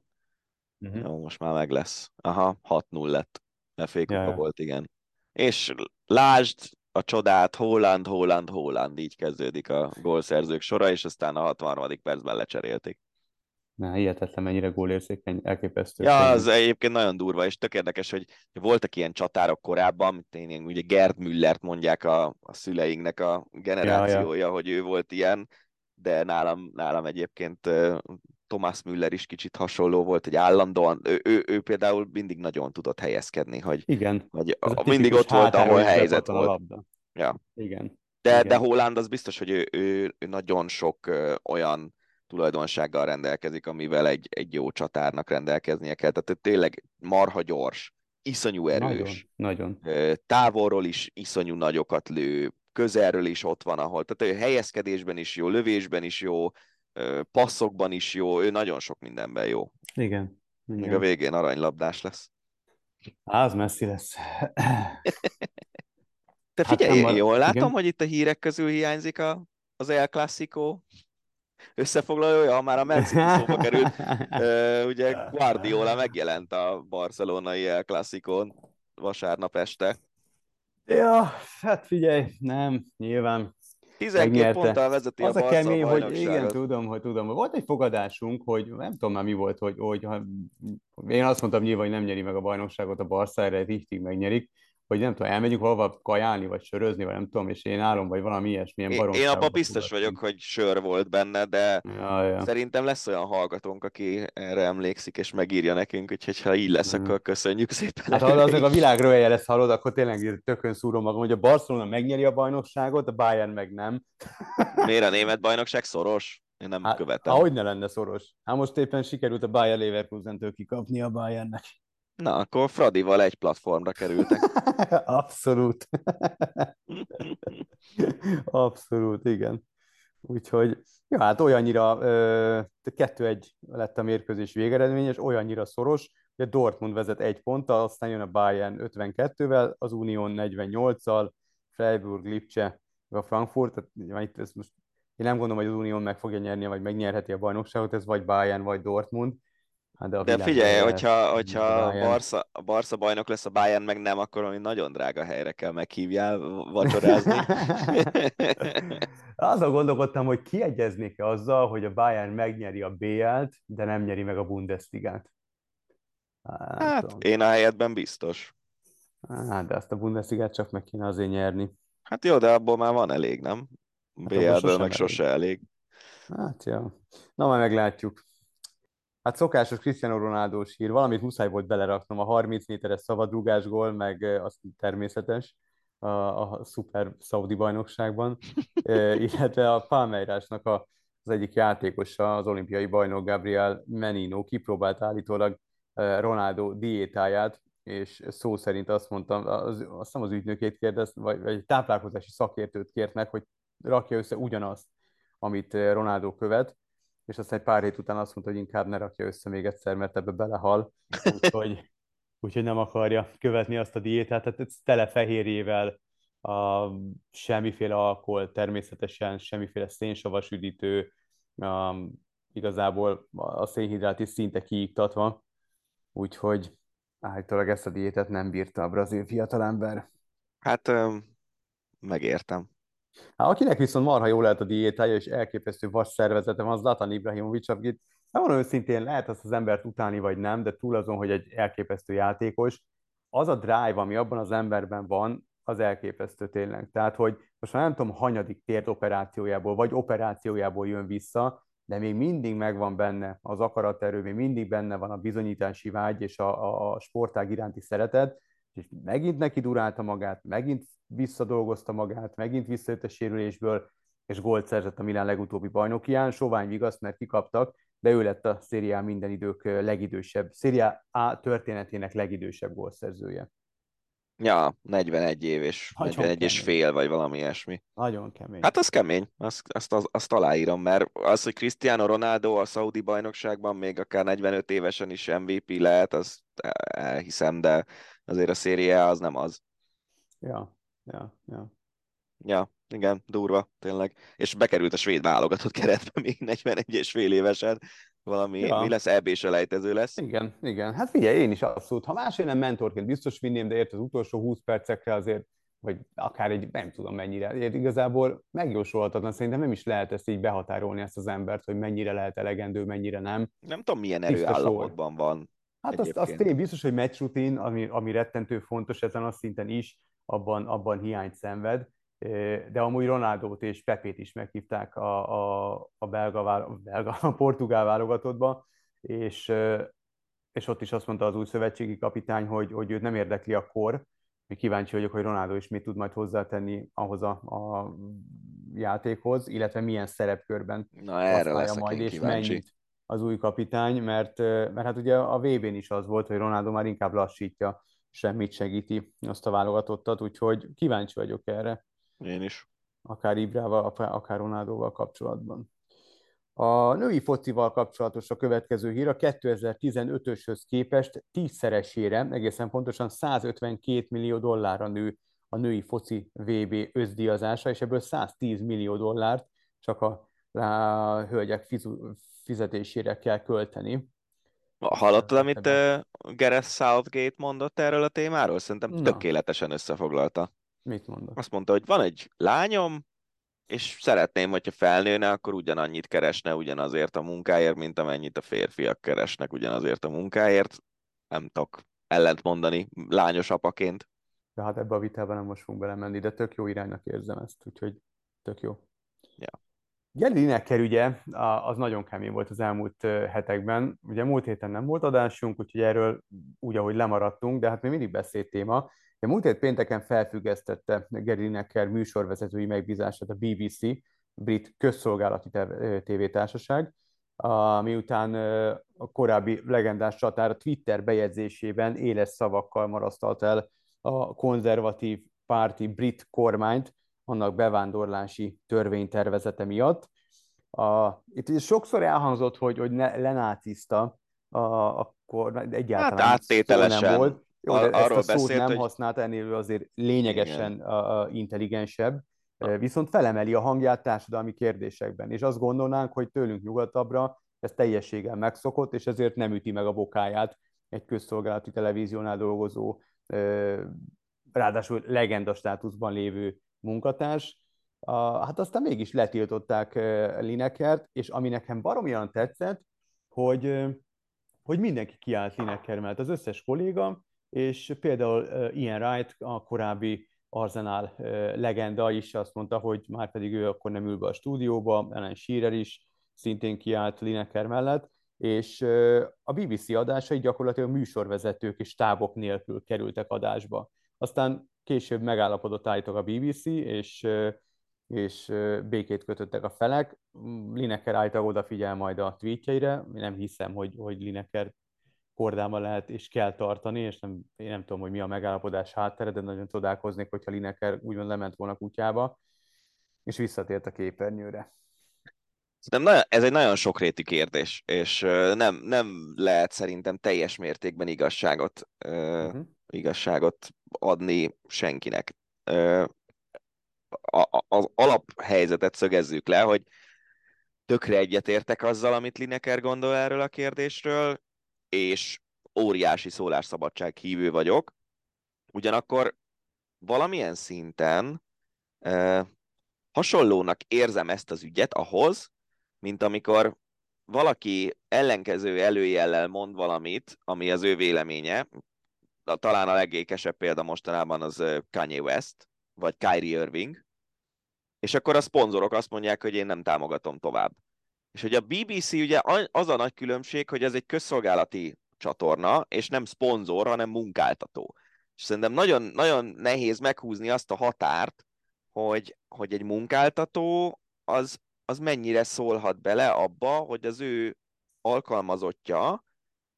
Uh-huh. Jó, most már meg lesz. Aha, 6-0 lett. FA kupa ja, volt, igen. És lásd a csodát, Holland, Holland, Holland, így kezdődik a gólszerzők sora, és aztán a 63. percben lecserélték. Na, hihetetlen mennyire gólérzékeny, elképesztő. Ja, az egyébként nagyon durva, és tök érdekes, hogy voltak ilyen csatárok korábban, mint én, ugye Gerd Müllert mondják a, a szüleinknek a generációja, ja, ja. hogy ő volt ilyen, de nálam, nálam egyébként Thomas Müller is kicsit hasonló volt, hogy állandóan, ő, ő, ő például mindig nagyon tudott helyezkedni, hogy, Igen. hogy a, mindig ott volt, ahol helyzet volt. Labda. Ja. Igen. De, Igen. de Holland az biztos, hogy ő, ő, ő nagyon sok ö, olyan tulajdonsággal rendelkezik, amivel egy, egy jó csatárnak rendelkeznie kell. Tehát tényleg marha gyors, iszonyú erős. Nagyon, nagyon. Távolról is iszonyú nagyokat lő, közelről is ott van, ahol, tehát ő helyezkedésben is jó, lövésben is jó, passzokban is jó, ő nagyon sok mindenben jó. Igen. Igen. Még a végén aranylabdás lesz. Az messzi lesz. Te hát figyelj, hát jól látom, igen? hogy itt a hírek közül hiányzik a, az El Clasico összefoglalója, ha már a City szóba került, ugye Guardiola megjelent a barcelonai El Clasicón vasárnap este. Ja, hát figyelj, nem, nyilván 12 ponttal vezeti az a, a kemény, hogy igen, tudom, hogy tudom. Volt egy fogadásunk, hogy nem tudom már mi volt, hogy, hogy ha, én azt mondtam nyilván, hogy nem nyeri meg a bajnokságot a Barca, erre richtig megnyerik, hogy nem tudom, elmegyünk valahova kajálni, vagy sörözni, vagy nem tudom, és én állom, vagy valami ilyesmilyen Én, én abban biztos vagyok, hogy sör volt benne, de ja, ja. szerintem lesz olyan hallgatónk, aki erre emlékszik, és megírja nekünk, úgyhogy ha így lesz, akkor köszönjük szépen. Hát ha azok a világ röhelye lesz, hallod, akkor tényleg tökön szúrom magam, hogy a Barcelona megnyeri a bajnokságot, a Bayern meg nem. Miért a német bajnokság szoros? Én nem hát, követem. Ahogy ne lenne szoros. Hát most éppen sikerült a Bayern Leverkusen-től kikapni a Bayernnek. Na, akkor Fradival egy platformra kerültek. Abszolút. Abszolút, igen. Úgyhogy, ja, hát olyannyira, kettő-egy lett a mérkőzés végeredmény, és olyannyira szoros, hogy a Dortmund vezet egy ponttal, aztán jön a Bayern 52-vel, az Unión 48-al, Freiburg, Lipcse, a Frankfurt, tehát itt ez most én nem gondolom, hogy az Unión meg fogja nyerni, vagy megnyerheti a bajnokságot, ez vagy Bayern, vagy Dortmund, Hát de, de figyelj, hogyha, hogyha a Barca, a Barca bajnok lesz, a Bayern meg nem, akkor ami nagyon drága helyre kell meghívjál vacsorázni. Azon gondolkodtam, hogy kiegyeznék-e azzal, hogy a Bayern megnyeri a BL-t, de nem nyeri meg a Bundesligát. Hát, hát én a helyetben biztos. Hát, de azt a Bundesligát csak meg kéne azért nyerni. Hát jó, de abból már van elég, nem? BL-ből hát meg elég. sose elég. Hát jó. Na, majd meglátjuk. Hát szokásos Cristiano ronaldo hír, valamit muszáj volt beleraknom, a 30 méteres szabadrúgás gól, meg az természetes a, a szuper szaudi bajnokságban, illetve a Palmeirásnak a, az egyik játékosa, az olimpiai bajnok Gabriel Menino kipróbált állítólag Ronaldo diétáját, és szó szerint azt mondtam, az, azt hiszem az ügynökét kérdez, vagy, vagy egy táplálkozási szakértőt kért meg, hogy rakja össze ugyanazt, amit Ronaldo követ, és aztán egy pár hét után azt mondta, hogy inkább ne rakja össze még egyszer, mert ebbe belehal, úgyhogy, úgyhogy nem akarja követni azt a diétát, tehát ez tele fehérjével, a, semmiféle alkohol, természetesen semmiféle szénsavas üdítő, a, igazából a szénhidrát is szinte kiiktatva, úgyhogy állítólag ezt a diétet nem bírta a brazil fiatalember. Hát megértem. Hát, akinek viszont marha jól lehet a diétája, és elképesztő vas szervezete van, az Zlatan Ibrahimovic, akit nem mondom őszintén, lehet azt az embert utáni vagy nem, de túl azon, hogy egy elképesztő játékos, az a drive, ami abban az emberben van, az elképesztő tényleg. Tehát, hogy most már nem tudom, hanyadik tért operációjából, vagy operációjából jön vissza, de még mindig megvan benne az akaraterő, még mindig benne van a bizonyítási vágy és a, a, a sportág iránti szeretet, és megint neki durálta magát, megint visszadolgozta magát, megint visszajött a sérülésből, és gólt szerzett a Milán legutóbbi bajnokián, sovány vigaszt, mert kikaptak, de ő lett a Serie A minden idők legidősebb, Serie A történetének legidősebb gólszerzője. Ja, 41 év és Nagyon 41 kemény. és fél, vagy valami ilyesmi. Nagyon kemény. Hát az kemény, azt, azt, azt, azt aláírom, mert az, hogy Cristiano Ronaldo a Saudi bajnokságban még akár 45 évesen is MVP lehet, azt elhiszem, de azért a széria az nem az. Ja, ja, ja. Ja, igen, durva, tényleg. És bekerült a svéd válogatott keretbe még 41 és fél évesen. Valami, ja. mi lesz, eb elejtező lesz. Igen, igen. Hát figyelj, én is abszolút. Ha más nem mentorként biztos vinném, de ért az utolsó 20 percekre azért, vagy akár egy, nem tudom mennyire. Ért igazából megjósolhatatlan, szerintem nem is lehet ezt így behatárolni ezt az embert, hogy mennyire lehet elegendő, mennyire nem. Nem tudom, milyen erőállapotban van. Hát azt, azt én biztos, hogy meccsrutin, ami, ami rettentő fontos ezen a szinten is, abban, abban hiányt szenved, de amúgy Ronaldót és Pepét is meghívták a, a, a, belga, a, belga, a portugál válogatottba, és, és ott is azt mondta az új szövetségi kapitány, hogy, hogy őt nem érdekli a kor, még kíváncsi vagyok, hogy Ronaldo is mit tud majd hozzátenni ahhoz a, a játékhoz, illetve milyen szerepkörben Na, erre lesz majd, és kíváncsi. mennyit az új kapitány, mert, mert hát ugye a VB-n is az volt, hogy Ronaldo már inkább lassítja, semmit segíti azt a válogatottat, úgyhogy kíváncsi vagyok erre. Én is. Akár Ibrával, akár Ronaldóval kapcsolatban. A női focival kapcsolatos a következő hír, a 2015-öshöz képest tízszeresére, egészen pontosan 152 millió dollárra nő a női foci VB összdíjazása, és ebből 110 millió dollárt csak a a hölgyek fizetésére kell költeni. Hallottad, amit uh, Gareth Southgate mondott erről a témáról? Szerintem Na. tökéletesen összefoglalta. Mit mondott? Azt mondta, hogy van egy lányom, és szeretném, hogyha felnőne, akkor ugyanannyit keresne ugyanazért a munkáért, mint amennyit a férfiak keresnek ugyanazért a munkáért. Nem tudok ellent mondani lányos apaként. De hát ebbe a vitában nem most fogunk belemenni, de tök jó iránynak érzem ezt, úgyhogy tök jó. Ja. Gary Lineker ugye, az nagyon kemény volt az elmúlt hetekben. Ugye múlt héten nem volt adásunk, úgyhogy erről úgy, ahogy lemaradtunk, de hát még mindig beszélt téma. De múlt hét pénteken felfüggesztette Gary Lineker műsorvezetői megbízását a BBC, brit közszolgálati tévétársaság, miután a korábbi legendás csatár a Twitter bejegyzésében éles szavakkal marasztalt el a konzervatív párti brit kormányt, annak bevándorlási törvénytervezete miatt. A, itt sokszor elhangzott, hogy, hogy ne, lenáciszta, a, akkor egyáltalán hát áttételesen. nem volt. Jó, de arról ezt a szót beszélt, nem hogy... használt, ennél azért lényegesen a, a intelligensebb, viszont felemeli a hangját társadalmi kérdésekben, és azt gondolnánk, hogy tőlünk nyugatabbra ez teljességgel megszokott, és ezért nem üti meg a bokáját egy közszolgálati televíziónál dolgozó, ráadásul legenda státuszban lévő munkatárs. Hát aztán mégis letiltották Linekert, és ami nekem baromian tetszett, hogy, hogy mindenki kiállt Lineker mellett, az összes kolléga, és például Ian Wright, a korábbi Arsenal legenda is azt mondta, hogy már pedig ő akkor nem ül be a stúdióba, Ellen Shearer is szintén kiállt Lineker mellett, és a BBC adásai gyakorlatilag műsorvezetők és tábok nélkül kerültek adásba. Aztán később megállapodott állítok a BBC, és, és békét kötöttek a felek. Lineker állítólag odafigyel majd a tweetjeire, nem hiszem, hogy, hogy Lineker kordában lehet és kell tartani, és nem, én nem tudom, hogy mi a megállapodás háttere, de nagyon csodálkoznék, hogyha Lineker úgymond lement volna kutyába, és visszatért a képernyőre. Szerintem ez egy nagyon sokréti kérdés, és nem, nem lehet szerintem teljes mértékben igazságot, uh-huh. Igazságot adni senkinek. Az alaphelyzetet szögezzük le, hogy tökre egyetértek azzal, amit Lineker gondol erről a kérdésről, és óriási szólásszabadság hívő vagyok. Ugyanakkor valamilyen szinten eh, hasonlónak érzem ezt az ügyet ahhoz, mint amikor valaki ellenkező előjellel mond valamit, ami az ő véleménye, talán a legékesebb példa mostanában az Kanye West, vagy Kyrie Irving, és akkor a szponzorok azt mondják, hogy én nem támogatom tovább. És hogy a BBC ugye az a nagy különbség, hogy ez egy közszolgálati csatorna, és nem szponzor, hanem munkáltató. És szerintem nagyon, nagyon nehéz meghúzni azt a határt, hogy, hogy egy munkáltató az, az mennyire szólhat bele abba, hogy az ő alkalmazottja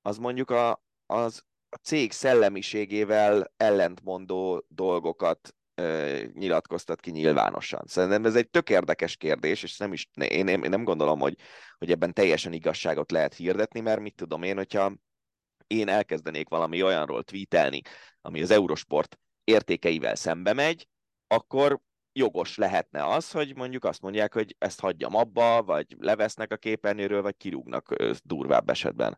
az mondjuk a, az a cég szellemiségével ellentmondó dolgokat ö, nyilatkoztat ki nyilvánosan. Szerintem ez egy tök érdekes kérdés, és nem is, én, én nem gondolom, hogy, hogy ebben teljesen igazságot lehet hirdetni, mert mit tudom én, hogyha én elkezdenék valami olyanról tweetelni, ami az Eurosport értékeivel szembe megy, akkor jogos lehetne az, hogy mondjuk azt mondják, hogy ezt hagyjam abba, vagy levesznek a képernyőről, vagy kirúgnak durvább esetben.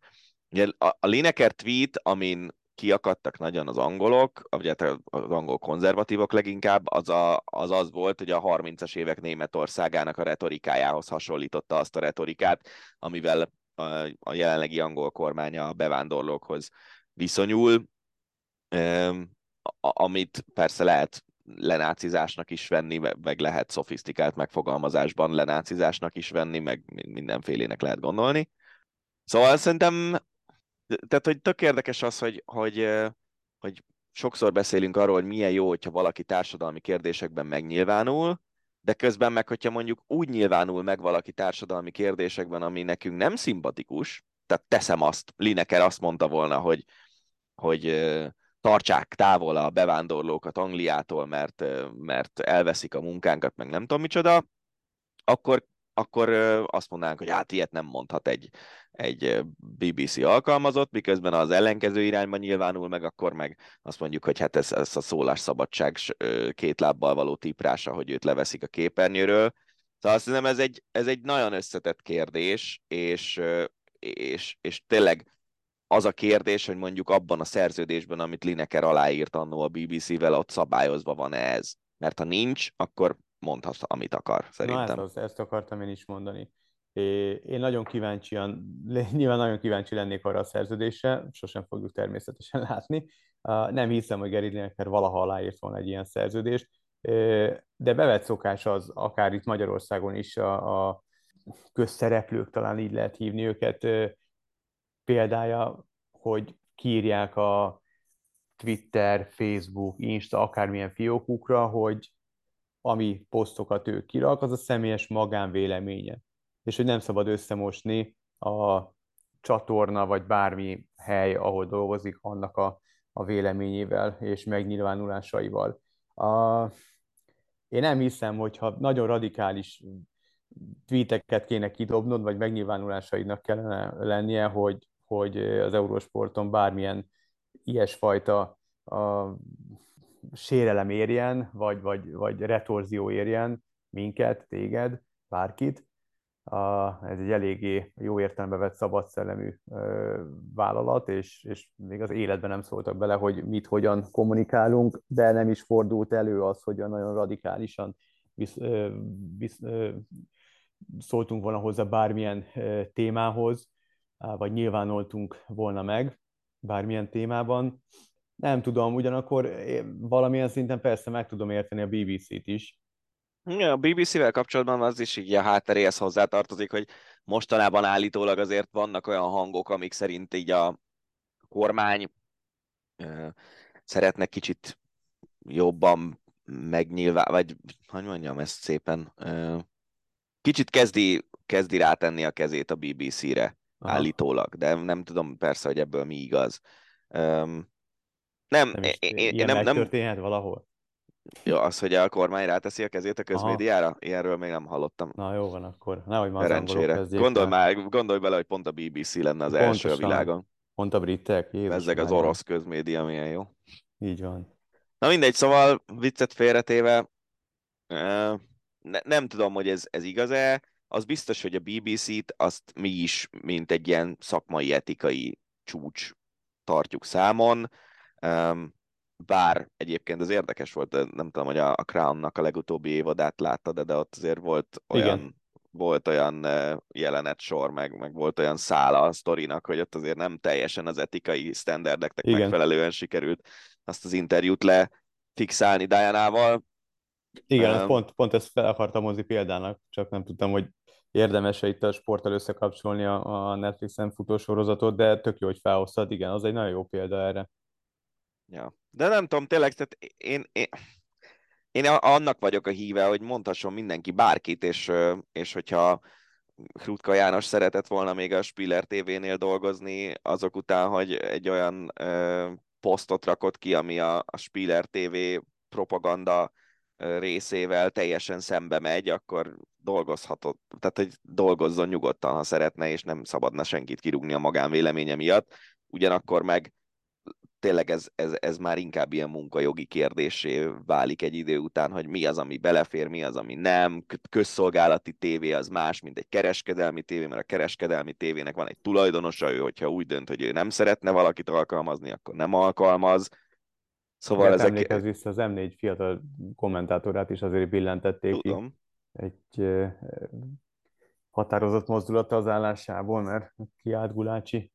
Ugye a, a Lineker tweet, amin kiakadtak nagyon az angolok, hát az angol konzervatívok leginkább, az, a, az az volt, hogy a 30-as évek Németországának a retorikájához hasonlította azt a retorikát, amivel a, a jelenlegi angol kormánya a bevándorlókhoz viszonyul, amit persze lehet lenácizásnak is venni, meg lehet szofisztikált megfogalmazásban lenácizásnak is venni, meg mindenfélének lehet gondolni. Szóval szerintem tehát, hogy tök érdekes az, hogy, hogy, hogy sokszor beszélünk arról, hogy milyen jó, hogyha valaki társadalmi kérdésekben megnyilvánul, de közben meg, hogyha mondjuk úgy nyilvánul meg valaki társadalmi kérdésekben, ami nekünk nem szimpatikus, tehát teszem azt, Lineker azt mondta volna, hogy, hogy tartsák távol a bevándorlókat Angliától, mert, mert elveszik a munkánkat, meg nem tudom micsoda, akkor akkor azt mondanánk, hogy hát ilyet nem mondhat egy, egy BBC alkalmazott, miközben az ellenkező irányban nyilvánul meg, akkor meg azt mondjuk, hogy hát ez, ez a szólásszabadság két lábbal való tiprása, hogy őt leveszik a képernyőről. Szóval azt hiszem ez egy, ez egy nagyon összetett kérdés, és, és, és tényleg az a kérdés, hogy mondjuk abban a szerződésben, amit Lineker aláírt annó a BBC-vel, ott szabályozva van ez. Mert ha nincs, akkor mondhatsz, amit akar, szerintem. Na, ezt, ezt akartam én is mondani. Én nagyon kíváncsian, nyilván nagyon kíváncsi lennék arra a szerződésre, sosem fogjuk természetesen látni. Nem hiszem, hogy Gary Lineker valaha aláírt volna egy ilyen szerződést, de bevett szokás az, akár itt Magyarországon is a, a közszereplők, talán így lehet hívni őket, példája, hogy kírják a Twitter, Facebook, Insta, akármilyen fiókukra, hogy ami posztokat ő kirak, az a személyes magánvéleménye. És hogy nem szabad összemosni a csatorna, vagy bármi hely, ahol dolgozik, annak a, a véleményével és megnyilvánulásaival. A, én nem hiszem, hogyha nagyon radikális tweeteket kéne kidobnod, vagy megnyilvánulásaidnak kellene lennie, hogy, hogy az Eurosporton bármilyen ilyesfajta a, sérelem érjen, vagy, vagy, vagy retorzió érjen minket, téged, bárkit. Ez egy eléggé jó értelembe vett szabadszellemű ö, vállalat, és, és még az életben nem szóltak bele, hogy mit, hogyan kommunikálunk, de nem is fordult elő az, hogy nagyon radikálisan visz, visz, szóltunk volna hozzá bármilyen témához, vagy nyilvánultunk volna meg bármilyen témában. Nem tudom, ugyanakkor valamilyen szinten persze meg tudom érteni a BBC-t is. Ja, a BBC-vel kapcsolatban az is így a hátteréhez hozzátartozik, hogy mostanában állítólag azért vannak olyan hangok, amik szerint így a kormány szeretne kicsit jobban megnyilván, vagy hogy mondjam ezt szépen, kicsit kezdi, kezdi rátenni a kezét a BBC-re Aha. állítólag, de nem tudom persze, hogy ebből mi igaz. Um, nem, nem, én, én, nem, nem, valahol? Jó, az, hogy a kormány ráteszi a kezét a közmédiára? Aha. Ilyenről még nem hallottam. Na jó van akkor. Nehogy már Szerencsére. Gondolj, már, gondolj bele, hogy pont a BBC lenne az Pontosan. első a világon. Pont a britek. Ezek az orosz közmédia milyen jó. Így van. Na mindegy, szóval viccet félretéve, ne, nem tudom, hogy ez, ez igaz-e. Az biztos, hogy a BBC-t azt mi is, mint egy ilyen szakmai etikai csúcs tartjuk számon bár egyébként az érdekes volt, nem tudom, hogy a, a Crown-nak a legutóbbi évadát láttad, de ott azért volt olyan, Igen. volt olyan jelenet sor, meg, meg volt olyan szála a sztorinak, hogy ott azért nem teljesen az etikai standardeknek Igen. megfelelően sikerült azt az interjút lefixálni Diana-val. Igen, um, pont, pont ezt fel akartam hozni példának, csak nem tudtam, hogy érdemes-e itt a sporttal összekapcsolni a, a Netflixen futó sorozatot, de tök jó, hogy felhoztad, igen, az egy nagyon jó példa erre. Ja. De nem tudom, tényleg, tehát én, én, én annak vagyok a híve, hogy mondhasson mindenki bárkit, és, és hogyha Krutka János szeretett volna még a Spiller TV-nél dolgozni, azok után, hogy egy olyan ö, posztot rakott ki, ami a, a Spiller TV propaganda részével teljesen szembe megy, akkor dolgozhatott, tehát hogy dolgozzon nyugodtan, ha szeretne, és nem szabadna senkit kirúgni a magánvéleménye miatt. Ugyanakkor meg tényleg ez, ez, ez már inkább ilyen munkajogi kérdésé válik egy idő után, hogy mi az, ami belefér, mi az, ami nem. Közszolgálati tévé az más, mint egy kereskedelmi tévé, mert a kereskedelmi tévének van egy tulajdonosa, ő, hogyha úgy dönt, hogy ő nem szeretne valakit alkalmazni, akkor nem alkalmaz. Szóval Igen, ezek... Emlékezz vissza, az M4 fiatal kommentátorát is azért billentették Tudom. ki. Egy határozott mozdulata az állásából, mert kiállt Gulácsi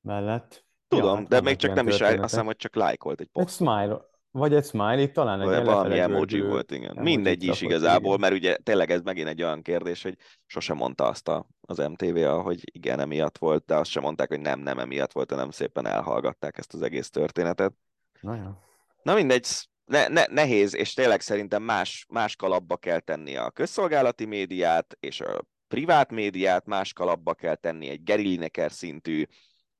mellett. Tudom, ja, de még csak nem is, azt hiszem, hogy csak lájkolt egy poszt. Egy smile, vagy egy smile, itt talán egy Valami emoji volt, igen. Mindegy is igazából, igen. mert ugye tényleg ez megint egy olyan kérdés, hogy sosem mondta azt a, az MTV, hogy igen, emiatt volt, de azt sem mondták, hogy nem, nem emiatt volt, hanem szépen elhallgatták ezt az egész történetet. Na, ja. Na mindegy, ne, ne, nehéz, és tényleg szerintem más, más kalapba kell tenni a közszolgálati médiát, és a privát médiát más kalapba kell tenni egy Gary Lineker szintű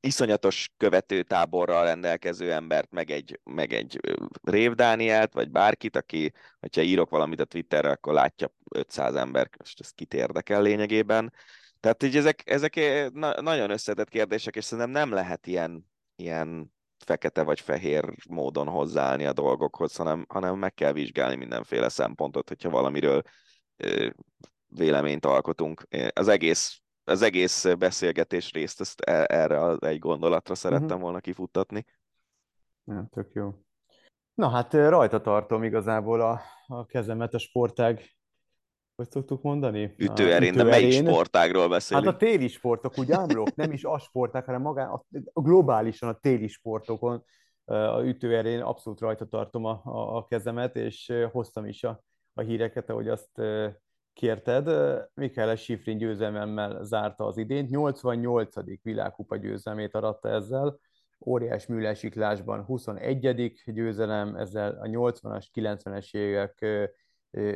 iszonyatos követőtáborral rendelkező embert, meg egy, meg egy Rév Dánielt, vagy bárkit, aki, hogyha írok valamit a Twitterre, akkor látja 500 ember, és ez kit érdekel lényegében. Tehát így ezek, ezek na- nagyon összetett kérdések, és szerintem nem lehet ilyen, ilyen fekete vagy fehér módon hozzáállni a dolgokhoz, hanem, hanem meg kell vizsgálni mindenféle szempontot, hogyha valamiről véleményt alkotunk. Az egész, az egész beszélgetés részt ezt e, erre az egy gondolatra szerettem uh-huh. volna kifuttatni. Ja, tök jó. Na hát rajta tartom igazából a, a kezemet a sportág hogy szoktuk mondani? Ütőerén, de melyik sportágról beszélünk? Hát a téli sportok, úgy ámlok, nem is a sporták, hanem magán, a, a globálisan a téli sportokon, a ütőerén abszolút rajta tartom a, a, a kezemet, és hoztam is a, a híreket, ahogy azt kérted. Mikael Sifrin győzelmemmel zárta az idént, 88. világkupa győzelmét aratta ezzel, óriás műlesiklásban 21. győzelem, ezzel a 80-as, 90-es évek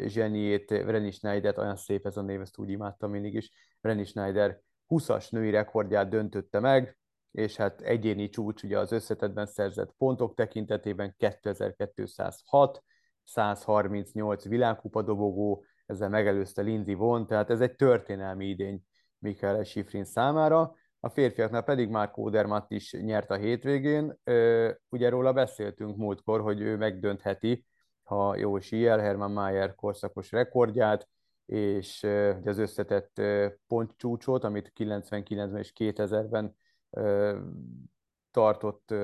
zseniét, Renny Schneider, olyan szép ez a név, ezt úgy imádtam mindig is, Renny Schneider 20-as női rekordját döntötte meg, és hát egyéni csúcs ugye az összetetben szerzett pontok tekintetében 2206, 138 világkupa dobogó, ezzel megelőzte Lindsey Vonn, tehát ez egy történelmi idény Mikael Schifrin számára. A férfiaknál pedig már Kódermatt is nyert a hétvégén. Ugye róla beszéltünk múltkor, hogy ő megdöntheti ha jó síel, Hermann Mayer korszakos rekordját, és az összetett pontcsúcsot, amit 99-ben és 2000-ben tartott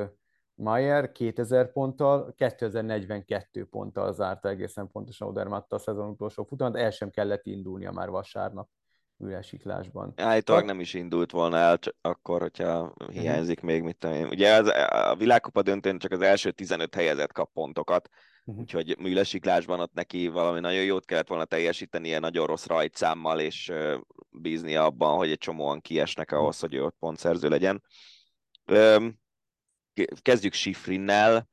Mayer 2000 ponttal, 2042 ponttal zárta egészen pontosan Odermatt a szezon utolsó futamot, el sem kellett indulnia már vasárnap ülesiklásban. Állítólag nem is indult volna el, csak akkor, hogyha hiányzik uh-huh. még, mit tudom én. Ugye az, a világkupa döntőn csak az első 15 helyezett kap pontokat, uh-huh. úgyhogy műlesiklásban ott neki valami nagyon jót kellett volna teljesítenie, nagyon rossz rajtszámmal, és uh, bízni abban, hogy egy csomóan kiesnek mhm. ahhoz, uh-huh. hogy ő ott pontszerző legyen. Um, kezdjük Sifrinnel,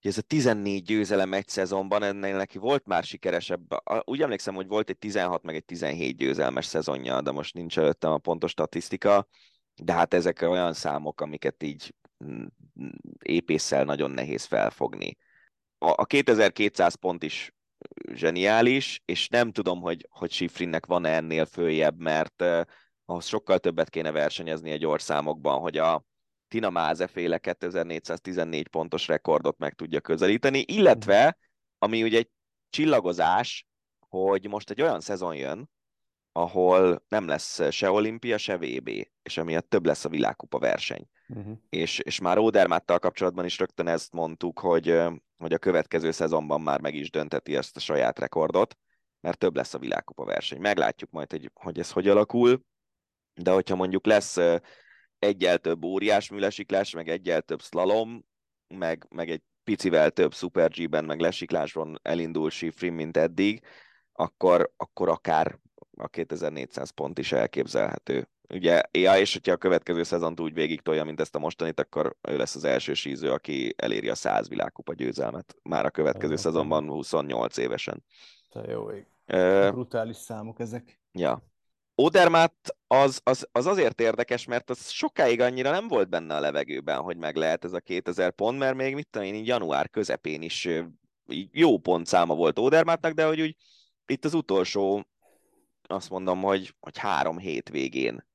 ez a 14 győzelem egy szezonban, ennél neki volt már sikeresebb, úgy emlékszem, hogy volt egy 16 meg egy 17 győzelmes szezonja, de most nincs előttem a pontos statisztika, de hát ezek olyan számok, amiket így mm, épésszel nagyon nehéz felfogni. A 2200 pont is zseniális, és nem tudom, hogy, hogy Sifrinnek van-e ennél följebb, mert uh, ahhoz sokkal többet kéne versenyezni egy orszámokban, hogy a, Tina Máze féle 2414 pontos rekordot meg tudja közelíteni, illetve, ami ugye egy csillagozás, hogy most egy olyan szezon jön, ahol nem lesz se olimpia, se VB, és emiatt több lesz a világkupa verseny. Uh-huh. És, és már Odermáttal kapcsolatban is rögtön ezt mondtuk, hogy, hogy a következő szezonban már meg is dönteti ezt a saját rekordot, mert több lesz a világkupa verseny. Meglátjuk majd, hogy, hogy ez hogy alakul, de hogyha mondjuk lesz egyel több óriás műlesiklás, meg egyel több slalom, meg, meg egy picivel több Super G-ben, meg lesikláson elindul Sifrin, mint eddig, akkor, akkor akár a 2400 pont is elképzelhető. Ugye, ja, és hogyha a következő szezont úgy végig tolja, mint ezt a mostanit, akkor ő lesz az első síző, aki eléri a 100 világkupa győzelmet már a következő Ez szezonban 28 évesen. Te jó ég. Uh, Brutális számok ezek. Ja, Odermatt az, az, az azért érdekes, mert az sokáig annyira nem volt benne a levegőben, hogy meg lehet ez a 2000 pont, mert még mit tudom én, január közepén is jó pontszáma volt Odermattnak, de hogy úgy itt az utolsó, azt mondom, hogy, hogy három hét végén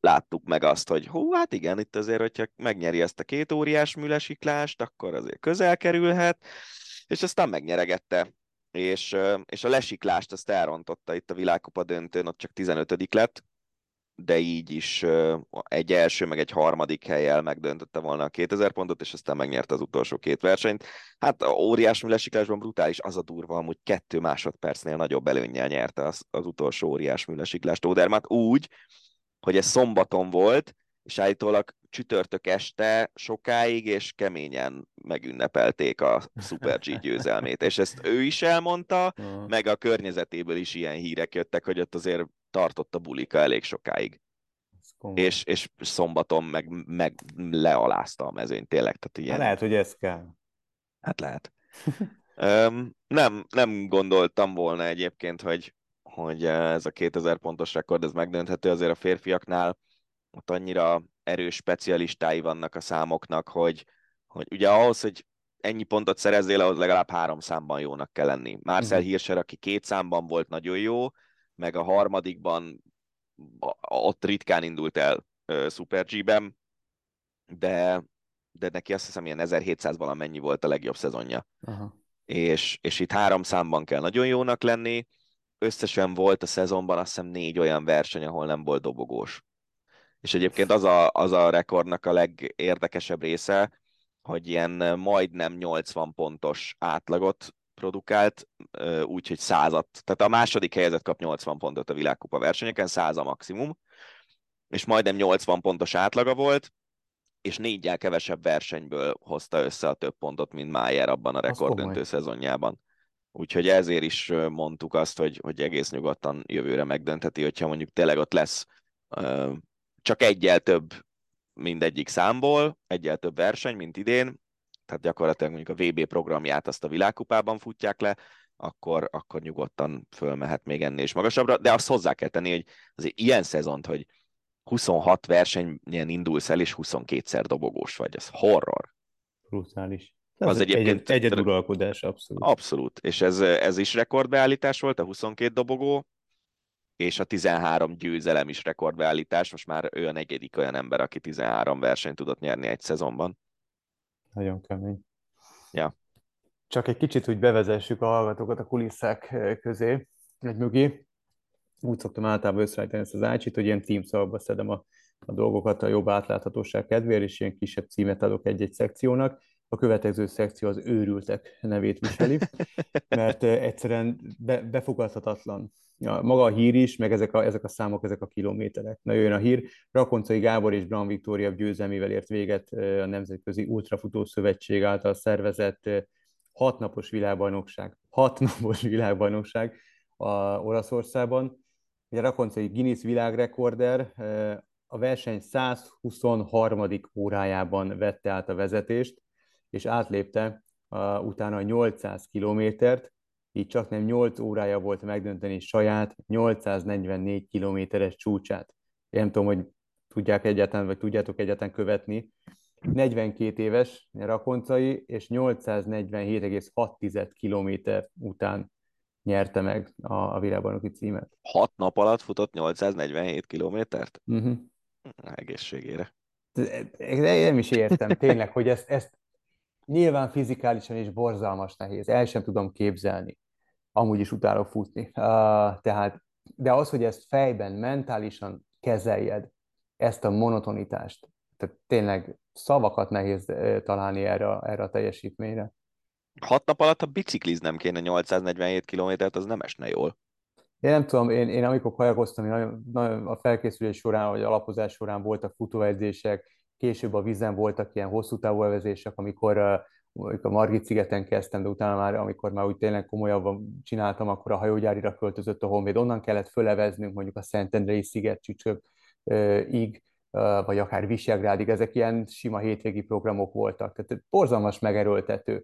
láttuk meg azt, hogy hú, hát igen, itt azért, hogyha megnyeri ezt a két óriás műlesiklást, akkor azért közel kerülhet, és aztán megnyeregette és, és a lesiklást azt elrontotta itt a világkupa döntőn, ott csak 15 lett, de így is egy első, meg egy harmadik helyel megdöntötte volna a 2000 pontot, és aztán megnyerte az utolsó két versenyt. Hát óriás műlesiklásban brutális, az a durva, hogy kettő másodpercnél nagyobb előnnyel nyerte az, az utolsó óriás műlesiklást Odermatt úgy, hogy ez szombaton volt, és állítólag csütörtök este sokáig és keményen megünnepelték a Super G győzelmét. És ezt ő is elmondta, meg a környezetéből is ilyen hírek jöttek, hogy ott azért tartott a bulika elég sokáig. És, és szombaton meg, meg lealázta a mezőnyt tényleg. Tehát ilyen... lehet, hogy ez kell. Hát lehet. um, nem, nem gondoltam volna egyébként, hogy, hogy ez a 2000 pontos rekord, ez megdönthető azért a férfiaknál ott annyira erős specialistái vannak a számoknak, hogy, hogy ugye ahhoz, hogy ennyi pontot szerezzél, ahhoz legalább három számban jónak kell lenni. Marcel uh-huh. Hirscher, aki két számban volt nagyon jó, meg a harmadikban ott ritkán indult el uh, Super G-ben, de, de neki azt hiszem ilyen 1700 valamennyi volt a legjobb szezonja. Uh-huh. És, és itt három számban kell nagyon jónak lenni, összesen volt a szezonban azt hiszem négy olyan verseny, ahol nem volt dobogós. És egyébként az a, az a rekordnak a legérdekesebb része, hogy ilyen majdnem 80 pontos átlagot produkált, úgyhogy százat. Tehát a második helyzet kap 80 pontot a világkupa versenyeken, száz a maximum, és majdnem 80 pontos átlaga volt, és négyel kevesebb versenyből hozta össze a több pontot, mint Mayer abban a rekorddöntő szezonjában. Úgyhogy ezért is mondtuk azt, hogy, hogy egész nyugodtan jövőre megdöntheti, hogyha mondjuk tényleg ott lesz csak egyel több mindegyik számból, egyel több verseny, mint idén, tehát gyakorlatilag mondjuk a VB programját azt a világkupában futják le, akkor, akkor nyugodtan fölmehet még ennél is magasabbra, de azt hozzá kell tenni, hogy azért ilyen szezont, hogy 26 versenyen indulsz el, és 22-szer dobogós vagy, ez horror. Brutális. Ez az egyébként... Egy, egyeduralkodás, abszolút. Abszolút, és ez, ez is rekordbeállítás volt, a 22 dobogó, és a 13 győzelem is rekordbeállítás, most már ő a negyedik olyan ember, aki 13 versenyt tudott nyerni egy szezonban. Nagyon kemény. Ja. Csak egy kicsit úgy bevezessük a hallgatókat a kulisszák közé, egy mögé. Úgy szoktam általában összeállítani ezt az ácsit, hogy ilyen címszavakba szedem a, a dolgokat a jobb átláthatóság kedvéért, és ilyen kisebb címet adok egy-egy szekciónak. A következő szekció az őrültek nevét viseli, mert egyszerűen be, befogadhatatlan. Ja, maga a hír is, meg ezek a, ezek a számok, ezek a kilométerek. Na jön a hír. Rakoncai Gábor és Bram Viktória győzelmével ért véget a Nemzetközi Ultrafutó Szövetség által szervezett hatnapos világbajnokság. Hatnapos világbajnokság a Olaszországban. Ugye Rakoncai Guinness világrekorder a verseny 123. órájában vette át a vezetést, és átlépte uh, utána a 800 kilométert, így csak nem 8 órája volt megdönteni saját 844 kilométeres csúcsát. Én nem tudom, hogy tudják egyáltalán, vagy tudjátok egyáltalán követni. 42 éves Rakoncai, és 847,6 kilométer után nyerte meg a, a világbajnoki címet. 6 nap alatt futott 847 kilométert? Uh-huh. Egészségére. Nem is értem tényleg, hogy ezt, ezt Nyilván fizikálisan is borzalmas nehéz, el sem tudom képzelni. Amúgy is utálok futni. Uh, tehát, de az, hogy ezt fejben, mentálisan kezeljed, ezt a monotonitást, tehát tényleg szavakat nehéz találni erre, erre a teljesítményre. Hat nap alatt, ha bicikliznem kéne 847 kilométert, az nem esne jól. Én nem tudom, én, én amikor kajakoztam, én nagyon, nagyon, a felkészülés során, vagy alapozás során voltak futóedzések, később a vízen voltak ilyen hosszú távú elvezések, amikor, a Margit szigeten kezdtem, de utána már, amikor már úgy tényleg komolyabban csináltam, akkor a hajógyárira költözött a Honvéd. Onnan kellett föleveznünk mondjuk a Szentendrei sziget ig, vagy akár Visegrádig, ezek ilyen sima hétvégi programok voltak. Tehát borzalmas megerőltető.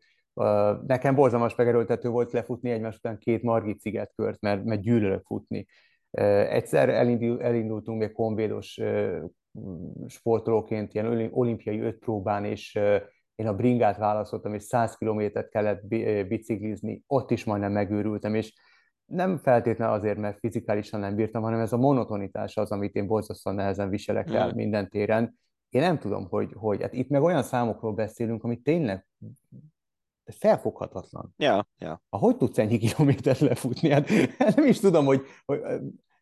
Nekem borzalmas megerőltető volt lefutni egymás után két Margit szigetkört, mert, mert gyűlölök futni. Egyszer elindul, elindultunk egy konvédos sportolóként ilyen olimpiai öt próbán, és én a bringát választottam, és 100 kilométert kellett biciklizni, ott is majdnem megőrültem, és nem feltétlenül azért, mert fizikálisan nem bírtam, hanem ez a monotonitás az, amit én borzasztóan nehezen viselek el mm. minden téren. Én nem tudom, hogy, hogy hát itt meg olyan számokról beszélünk, amit tényleg felfoghatatlan. Ja, ja. Hogy tudsz ennyi kilométert lefutni? Hát nem is tudom, hogy, hogy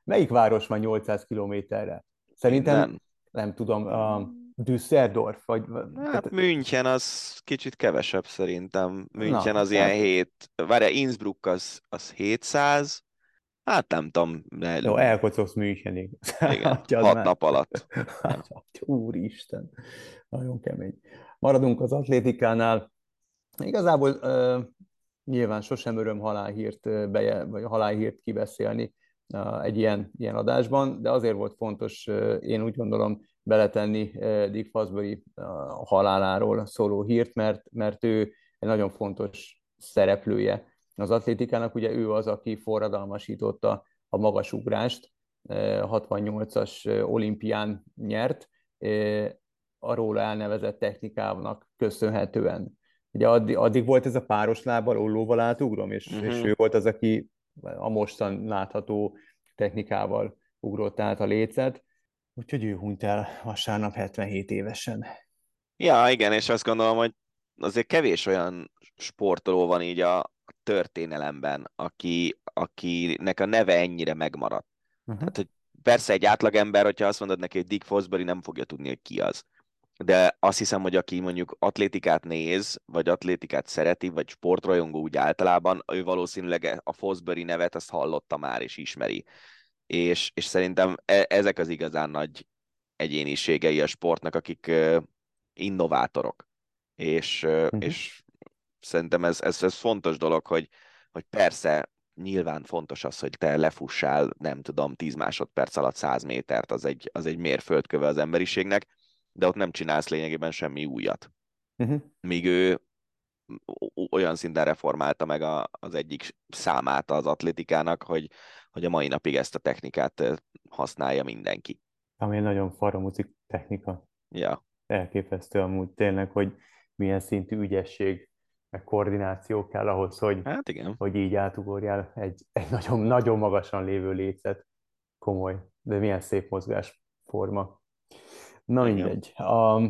melyik város van 800 kilométerre. Szerintem nem nem tudom, a Düsseldorf, vagy... Hát. München az kicsit kevesebb szerintem. München Na, az ilyen 7, várja, Innsbruck az, az 700, hát nem tudom. Ne... Jó, elkocogsz Münchenig. Igen, hat már... nap alatt. Úristen, nagyon kemény. Maradunk az atlétikánál. Igazából uh, nyilván sosem öröm halálhírt, beje, vagy halálhírt kibeszélni, egy ilyen, ilyen adásban, de azért volt fontos, én úgy gondolom, beletenni Dick Fosbury haláláról szóló hírt, mert, mert ő egy nagyon fontos szereplője az atlétikának. Ugye ő az, aki forradalmasította a magasugrást, 68-as olimpián nyert, a róla elnevezett technikának köszönhetően. Ugye addig, addig volt ez a páros lábbal, ollóval átugrom, és, uh-huh. és ő volt az, aki a mostan látható technikával ugrott át a lécet, úgyhogy ő hunyt el vasárnap 77 évesen. Ja, igen, és azt gondolom, hogy azért kevés olyan sportoló van így a történelemben, aki, akinek a neve ennyire megmaradt. Uh-huh. Tehát, hogy persze egy átlagember, hogyha azt mondod neki, hogy Dick Fosbury, nem fogja tudni, hogy ki az. De azt hiszem, hogy aki mondjuk atlétikát néz, vagy atlétikát szereti, vagy sportrajongó úgy általában, ő valószínűleg a Fosbury nevet azt hallotta már és ismeri. És, és szerintem e- ezek az igazán nagy egyéniségei a sportnak, akik ö, innovátorok. És, ö, Mhm. és szerintem ez, ez, ez fontos dolog, hogy, hogy persze nyilván fontos az, hogy te lefussál, nem tudom, 10 másodperc alatt 100 métert, az egy, az egy mérföldköve az emberiségnek, de ott nem csinálsz lényegében semmi újat. Uh-huh. Míg ő olyan szinten reformálta meg a, az egyik számát az atlétikának, hogy, hogy a mai napig ezt a technikát használja mindenki. Ami nagyon faramúzik technika. Ja, Elképesztő amúgy tényleg, hogy milyen szintű ügyesség, meg koordináció kell ahhoz, hogy, hát igen. hogy így átugorjál egy, egy nagyon, nagyon magasan lévő lécet. Komoly, de milyen szép mozgásforma. Na mindegy. A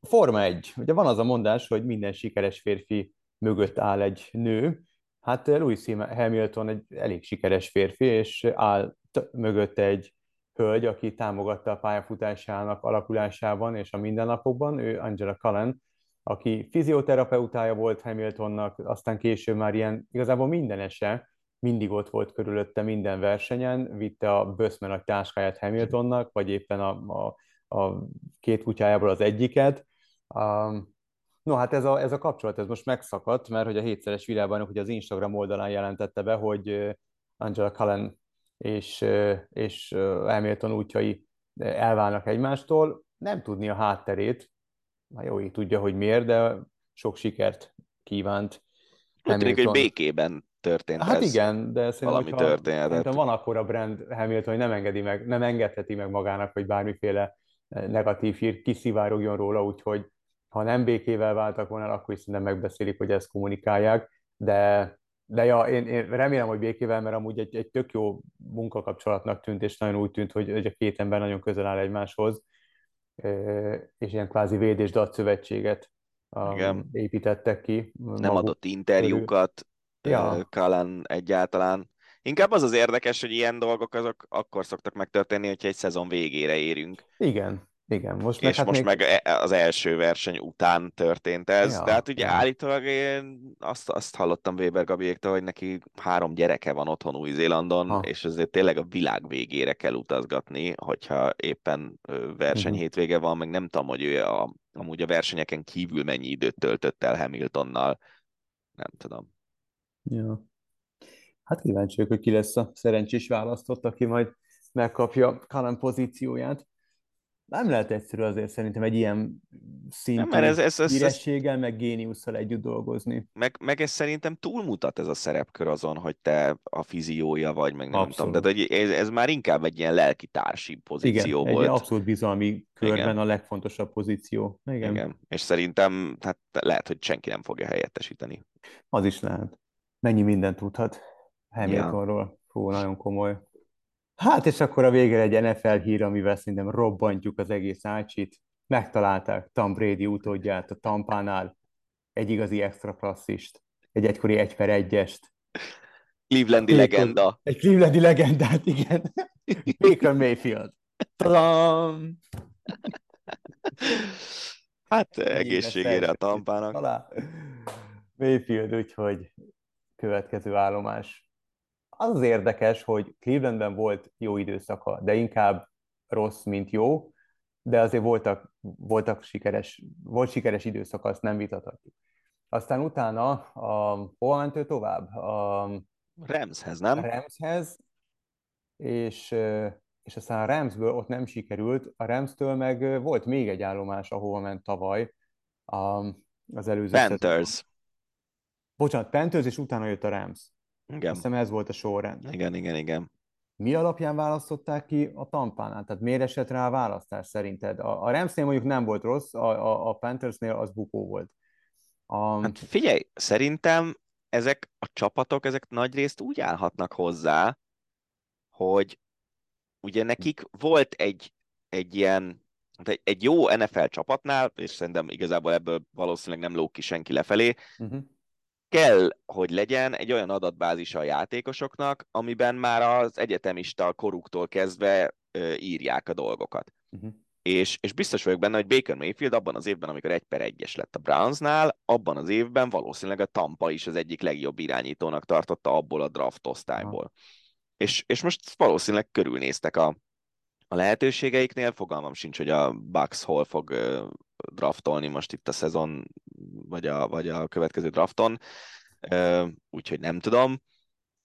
Forma 1. Ugye van az a mondás, hogy minden sikeres férfi mögött áll egy nő. Hát Lewis Hamilton egy elég sikeres férfi, és áll t- mögötte egy hölgy, aki támogatta a pályafutásának alakulásában és a mindennapokban, ő Angela Cullen, aki fizioterapeutája volt Hamiltonnak, aztán később már ilyen igazából mindenese, mindig ott volt körülötte minden versenyen, vitte a böszme nagy táskáját Hamiltonnak, vagy éppen a, a, a két kutyájából az egyiket. Um, no, hát ez a, ez a kapcsolat, ez most megszakadt, mert hogy a hétszeres világbajnok ugye az Instagram oldalán jelentette be, hogy Angela Cullen és, és Hamilton útjai elválnak egymástól. Nem tudni a hátterét, már jó, így tudja, hogy miért, de sok sikert kívánt Úgy tűnik, hogy békében történt Hát ez. igen, de szerintem, valami történetet. Szerintem van akkor a brand Hamilton, hogy nem engedi meg, nem engedheti meg magának, hogy bármiféle negatív hír kiszivárogjon róla, úgyhogy ha nem békével váltak volna, akkor is szerintem megbeszélik, hogy ezt kommunikálják, de, de ja, én, én remélem, hogy békével, mert amúgy egy, egy tök jó munkakapcsolatnak tűnt, és nagyon úgy tűnt, hogy, hogy a két ember nagyon közel áll egymáshoz, és ilyen kvázi véd és szövetséget Igen. építettek ki. nem maguk adott interjúkat, Ja. Cullen egyáltalán. Inkább az az érdekes, hogy ilyen dolgok azok akkor szoktak megtörténni, hogyha egy szezon végére érünk. Igen, igen. Most meg, és hát most még... meg e- az első verseny után történt ez. Ja, de hát ugye ja. állítólag én azt, azt hallottam Weber Gabiéktől, hogy neki három gyereke van otthon Új-Zélandon, Ha. és ezért tényleg a világ végére kell utazgatni, hogyha éppen verseny Mhm. hétvége van, meg nem tudom, hogy ő a, amúgy a versenyeken kívül mennyi időt töltött el Hamiltonnal. Nem tudom. Ja. Hát kíváncsi vagyok, hogy ki lesz a szerencsés választott, aki majd megkapja Cullen pozícióját. Nem lehet egyszerű azért szerintem egy ilyen Nem, mert ez, ez, ez, hírességgel, meg géniusszal együtt dolgozni. meg, meg ez szerintem túlmutat ez a szerepkör azon, hogy te a fiziója vagy, meg nem Abszolút. tudom. Tehát ez, ez már inkább egy ilyen lelkitársi pozíció Igen, egy volt. abszolút bizalmi körben Igen. a legfontosabb pozíció. Igen. Igen. És szerintem hát lehet, hogy senki nem fogja helyettesíteni. az is lehet. Mennyi mindent tudhat Hamiltonról. Fú, nagyon komoly. Hát és akkor a végére egy NFL hír, amivel szerintem robbantjuk az egész ácsit. Megtalálták Tom Brady utódját a Tampánál, egy igazi extra klasszist, egy egykori egy per egyest, Clevelandi Baker- legenda. egy Clevelandi legendát, igen. Baker Mayfield. Tadam! Hát egészségére a tampának. Mayfield, úgyhogy következő állomás. Az az érdekes, hogy Clevelandben volt jó időszaka, de inkább rossz, mint jó, de azért voltak, voltak sikeres, volt sikeres időszaka, azt nem vitathatjuk. Aztán utána, a, hol ment ő tovább? A, Ramshez, nem? Ramshez, és, és aztán a Ramsből ott nem sikerült, a Ramstől meg volt még egy állomás, ahova ment tavaly a, az előző. Panthers. Bocsánat, Panthers, és utána jött a Rams. Igen. Azt hiszem ez volt a sorrend. Igen, igen, igen. Mi alapján választották ki a Tampánál? Tehát miért esett rá a választás szerinted? A, a Ramsnél mondjuk nem volt rossz, a, a, a Panthersnél az bukó volt. A, Hát figyelj, szerintem ezek a csapatok, ezek nagyrészt úgy állhatnak hozzá, hogy ugye nekik volt egy, egy ilyen, hát egy, egy jó NFL csapatnál, és szerintem igazából ebből valószínűleg nem lóg ki senki lefelé, uh-huh. Kell, hogy legyen egy olyan adatbázisa a játékosoknak, amiben már az egyetemista koruktól kezdve ö, írják a dolgokat. Uh-huh. És, és biztos vagyok benne, hogy Baker Mayfield abban az évben, amikor egy per egyes lett a Brownsnál, abban az évben valószínűleg a Tampa is az egyik legjobb irányítónak tartotta abból a draft osztályból. Uh-huh. És, és most valószínűleg körülnéztek a, a lehetőségeiknél, fogalmam sincs, hogy a Bucks hol fog draftolni most itt a szezon, vagy a, vagy a következő drafton, úgyhogy nem tudom,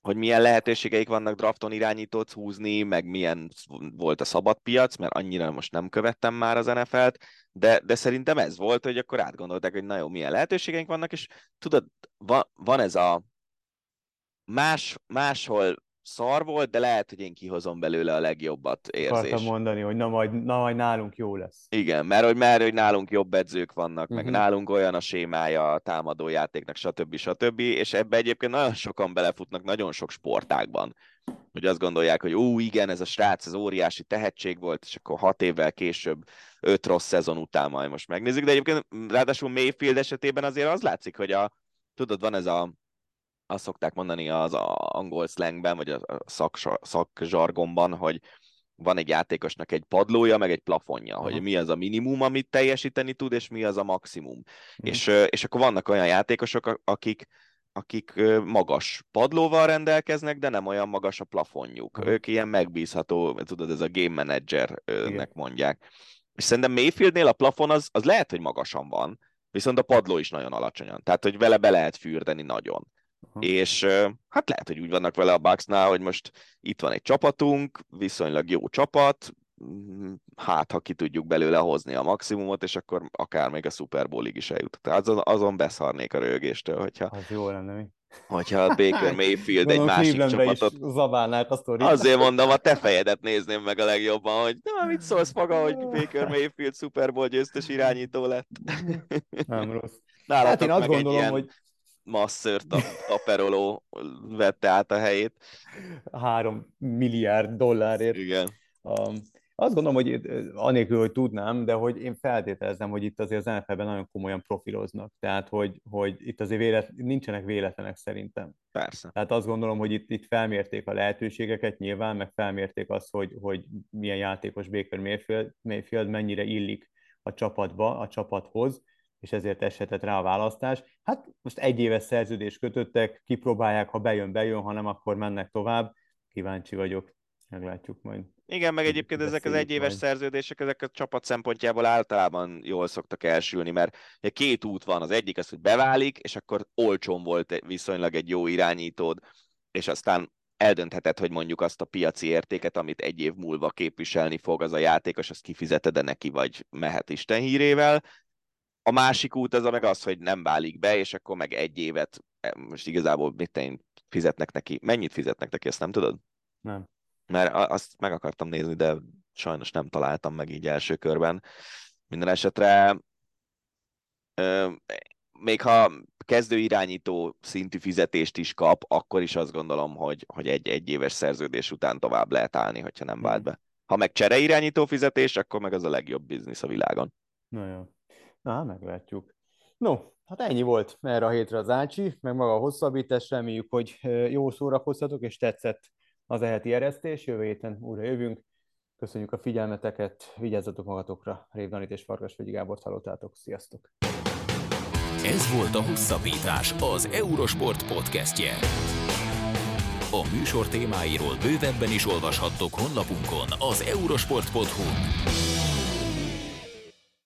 hogy milyen lehetőségeik vannak drafton irányítót húzni, meg milyen volt a szabad piac, mert annyira most nem követtem már az NFL-t, de, de szerintem ez volt, hogy akkor átgondolták, hogy na jó, milyen lehetőségeink vannak, és tudod, van, van ez a más, máshol szar volt, de lehet, hogy én kihozom belőle a legjobbat érzés. Akartam mondani, hogy na majd, na majd nálunk jó lesz. Igen, mert hogy, mert hogy nálunk jobb edzők vannak, uh-huh. meg mhm. nálunk olyan a sémája a támadójátéknak, stb. stb. És ebbe egyébként nagyon sokan belefutnak nagyon sok sportákban, hogy azt gondolják, hogy ú, igen, ez a srác, ez óriási tehetség volt, és akkor hat évvel később, öt rossz szezon után majd most megnézzük, de egyébként ráadásul Mayfield esetében azért az látszik, hogy a, tudod, van ez a azt szokták mondani az angol slangben, vagy a szak, szakzsargonban, hogy van egy játékosnak egy padlója, meg egy plafonja, Aha. hogy mi az a minimum, amit teljesíteni tud, és mi az a maximum. Hmm. És, és akkor vannak olyan játékosok, akik, akik magas padlóval rendelkeznek, de nem olyan magas a plafonjuk. Aha. Ők ilyen megbízható, tudod, ez a game managernek mondják. És szerintem Mayfieldnél a plafon az, az lehet, hogy magasan van, viszont a padló is nagyon alacsonyan. Tehát, hogy vele be lehet fürdeni nagyon. És hát lehet, hogy úgy vannak vele a Bucksnál, hogy most itt van egy csapatunk, viszonylag jó csapat, hát ha ki tudjuk belőle hozni a maximumot, és akkor akár még a Super Bowlig is eljut. Tehát azon, azon beszarnék a rögéstől, hogyha... Az jó lenne, mi? Hogyha Baker Mayfield egy másik csapatot... zabálnák a sztorit. Azért mondom, a te fejedet nézném meg a legjobban, hogy na, mit szólsz maga, hogy Baker Mayfield Super Bowl győztes irányító lett. Nem rossz. Nálatok hát én azt gondolom, ilyen... hogy masször Taperoló vette át a helyét. Három milliárd dollárért. Igen. Um, azt gondolom, hogy anélkül, hogy tudnám, de hogy én feltételezem, hogy itt azért az NFL-ben nagyon komolyan profiloznak. Tehát, hogy, hogy itt azért vélet, nincsenek véletlenek szerintem. Persze. Tehát azt gondolom, hogy itt, itt felmérték a lehetőségeket nyilván, meg felmérték azt, hogy, hogy milyen játékos Baker Mayfield, Mayfield mennyire illik a csapatba, a csapathoz, és ezért eshetett rá a választás. Hát most egy éves szerződés kötöttek, kipróbálják, ha bejön, bejön, ha nem, akkor mennek tovább. Kíváncsi vagyok, meglátjuk majd. Igen, meg egyébként ezek az egyéves majd. szerződések, ezek a csapat szempontjából általában jól szoktak elsülni, mert két út van, az egyik az, hogy beválik, és akkor olcsón volt viszonylag egy jó irányítód, és aztán eldöntheted, hogy mondjuk azt a piaci értéket, amit egy év múlva képviselni fog az a játékos, azt kifizeted-e neki, vagy mehet Isten hírével, a másik út az meg az, hogy nem válik be, és akkor meg egy évet, eh, most igazából mit én fizetnek neki. Mennyit fizetnek neki, ezt nem tudod? Nem. Mert azt meg akartam nézni, de sajnos nem találtam meg így első körben. Minden esetre még ha kezdő irányító szintű fizetést is kap, akkor is azt gondolom, hogy, hogy egy egy éves szerződés után tovább lehet állni, hogyha nem vált be. Ha meg csere irányító fizetés, akkor meg az a legjobb biznisz a világon. Na jó. Na, meglátjuk. No, hát ennyi volt erre a hétre az Ácsi, meg maga a hosszabbítás. Reméljük, hogy jó szórakoztatok, és tetszett az eheti eresztés. Jövő héten újra jövünk. Köszönjük a figyelmeteket, vigyázzatok magatokra. Rév Danit és Farkas Vegyi Gábort hallottátok. Sziasztok! Ez volt a Hosszabbítás, az Eurosport podcastje. A műsor témáiról bővebben is olvashattok honlapunkon az eurosport.hu.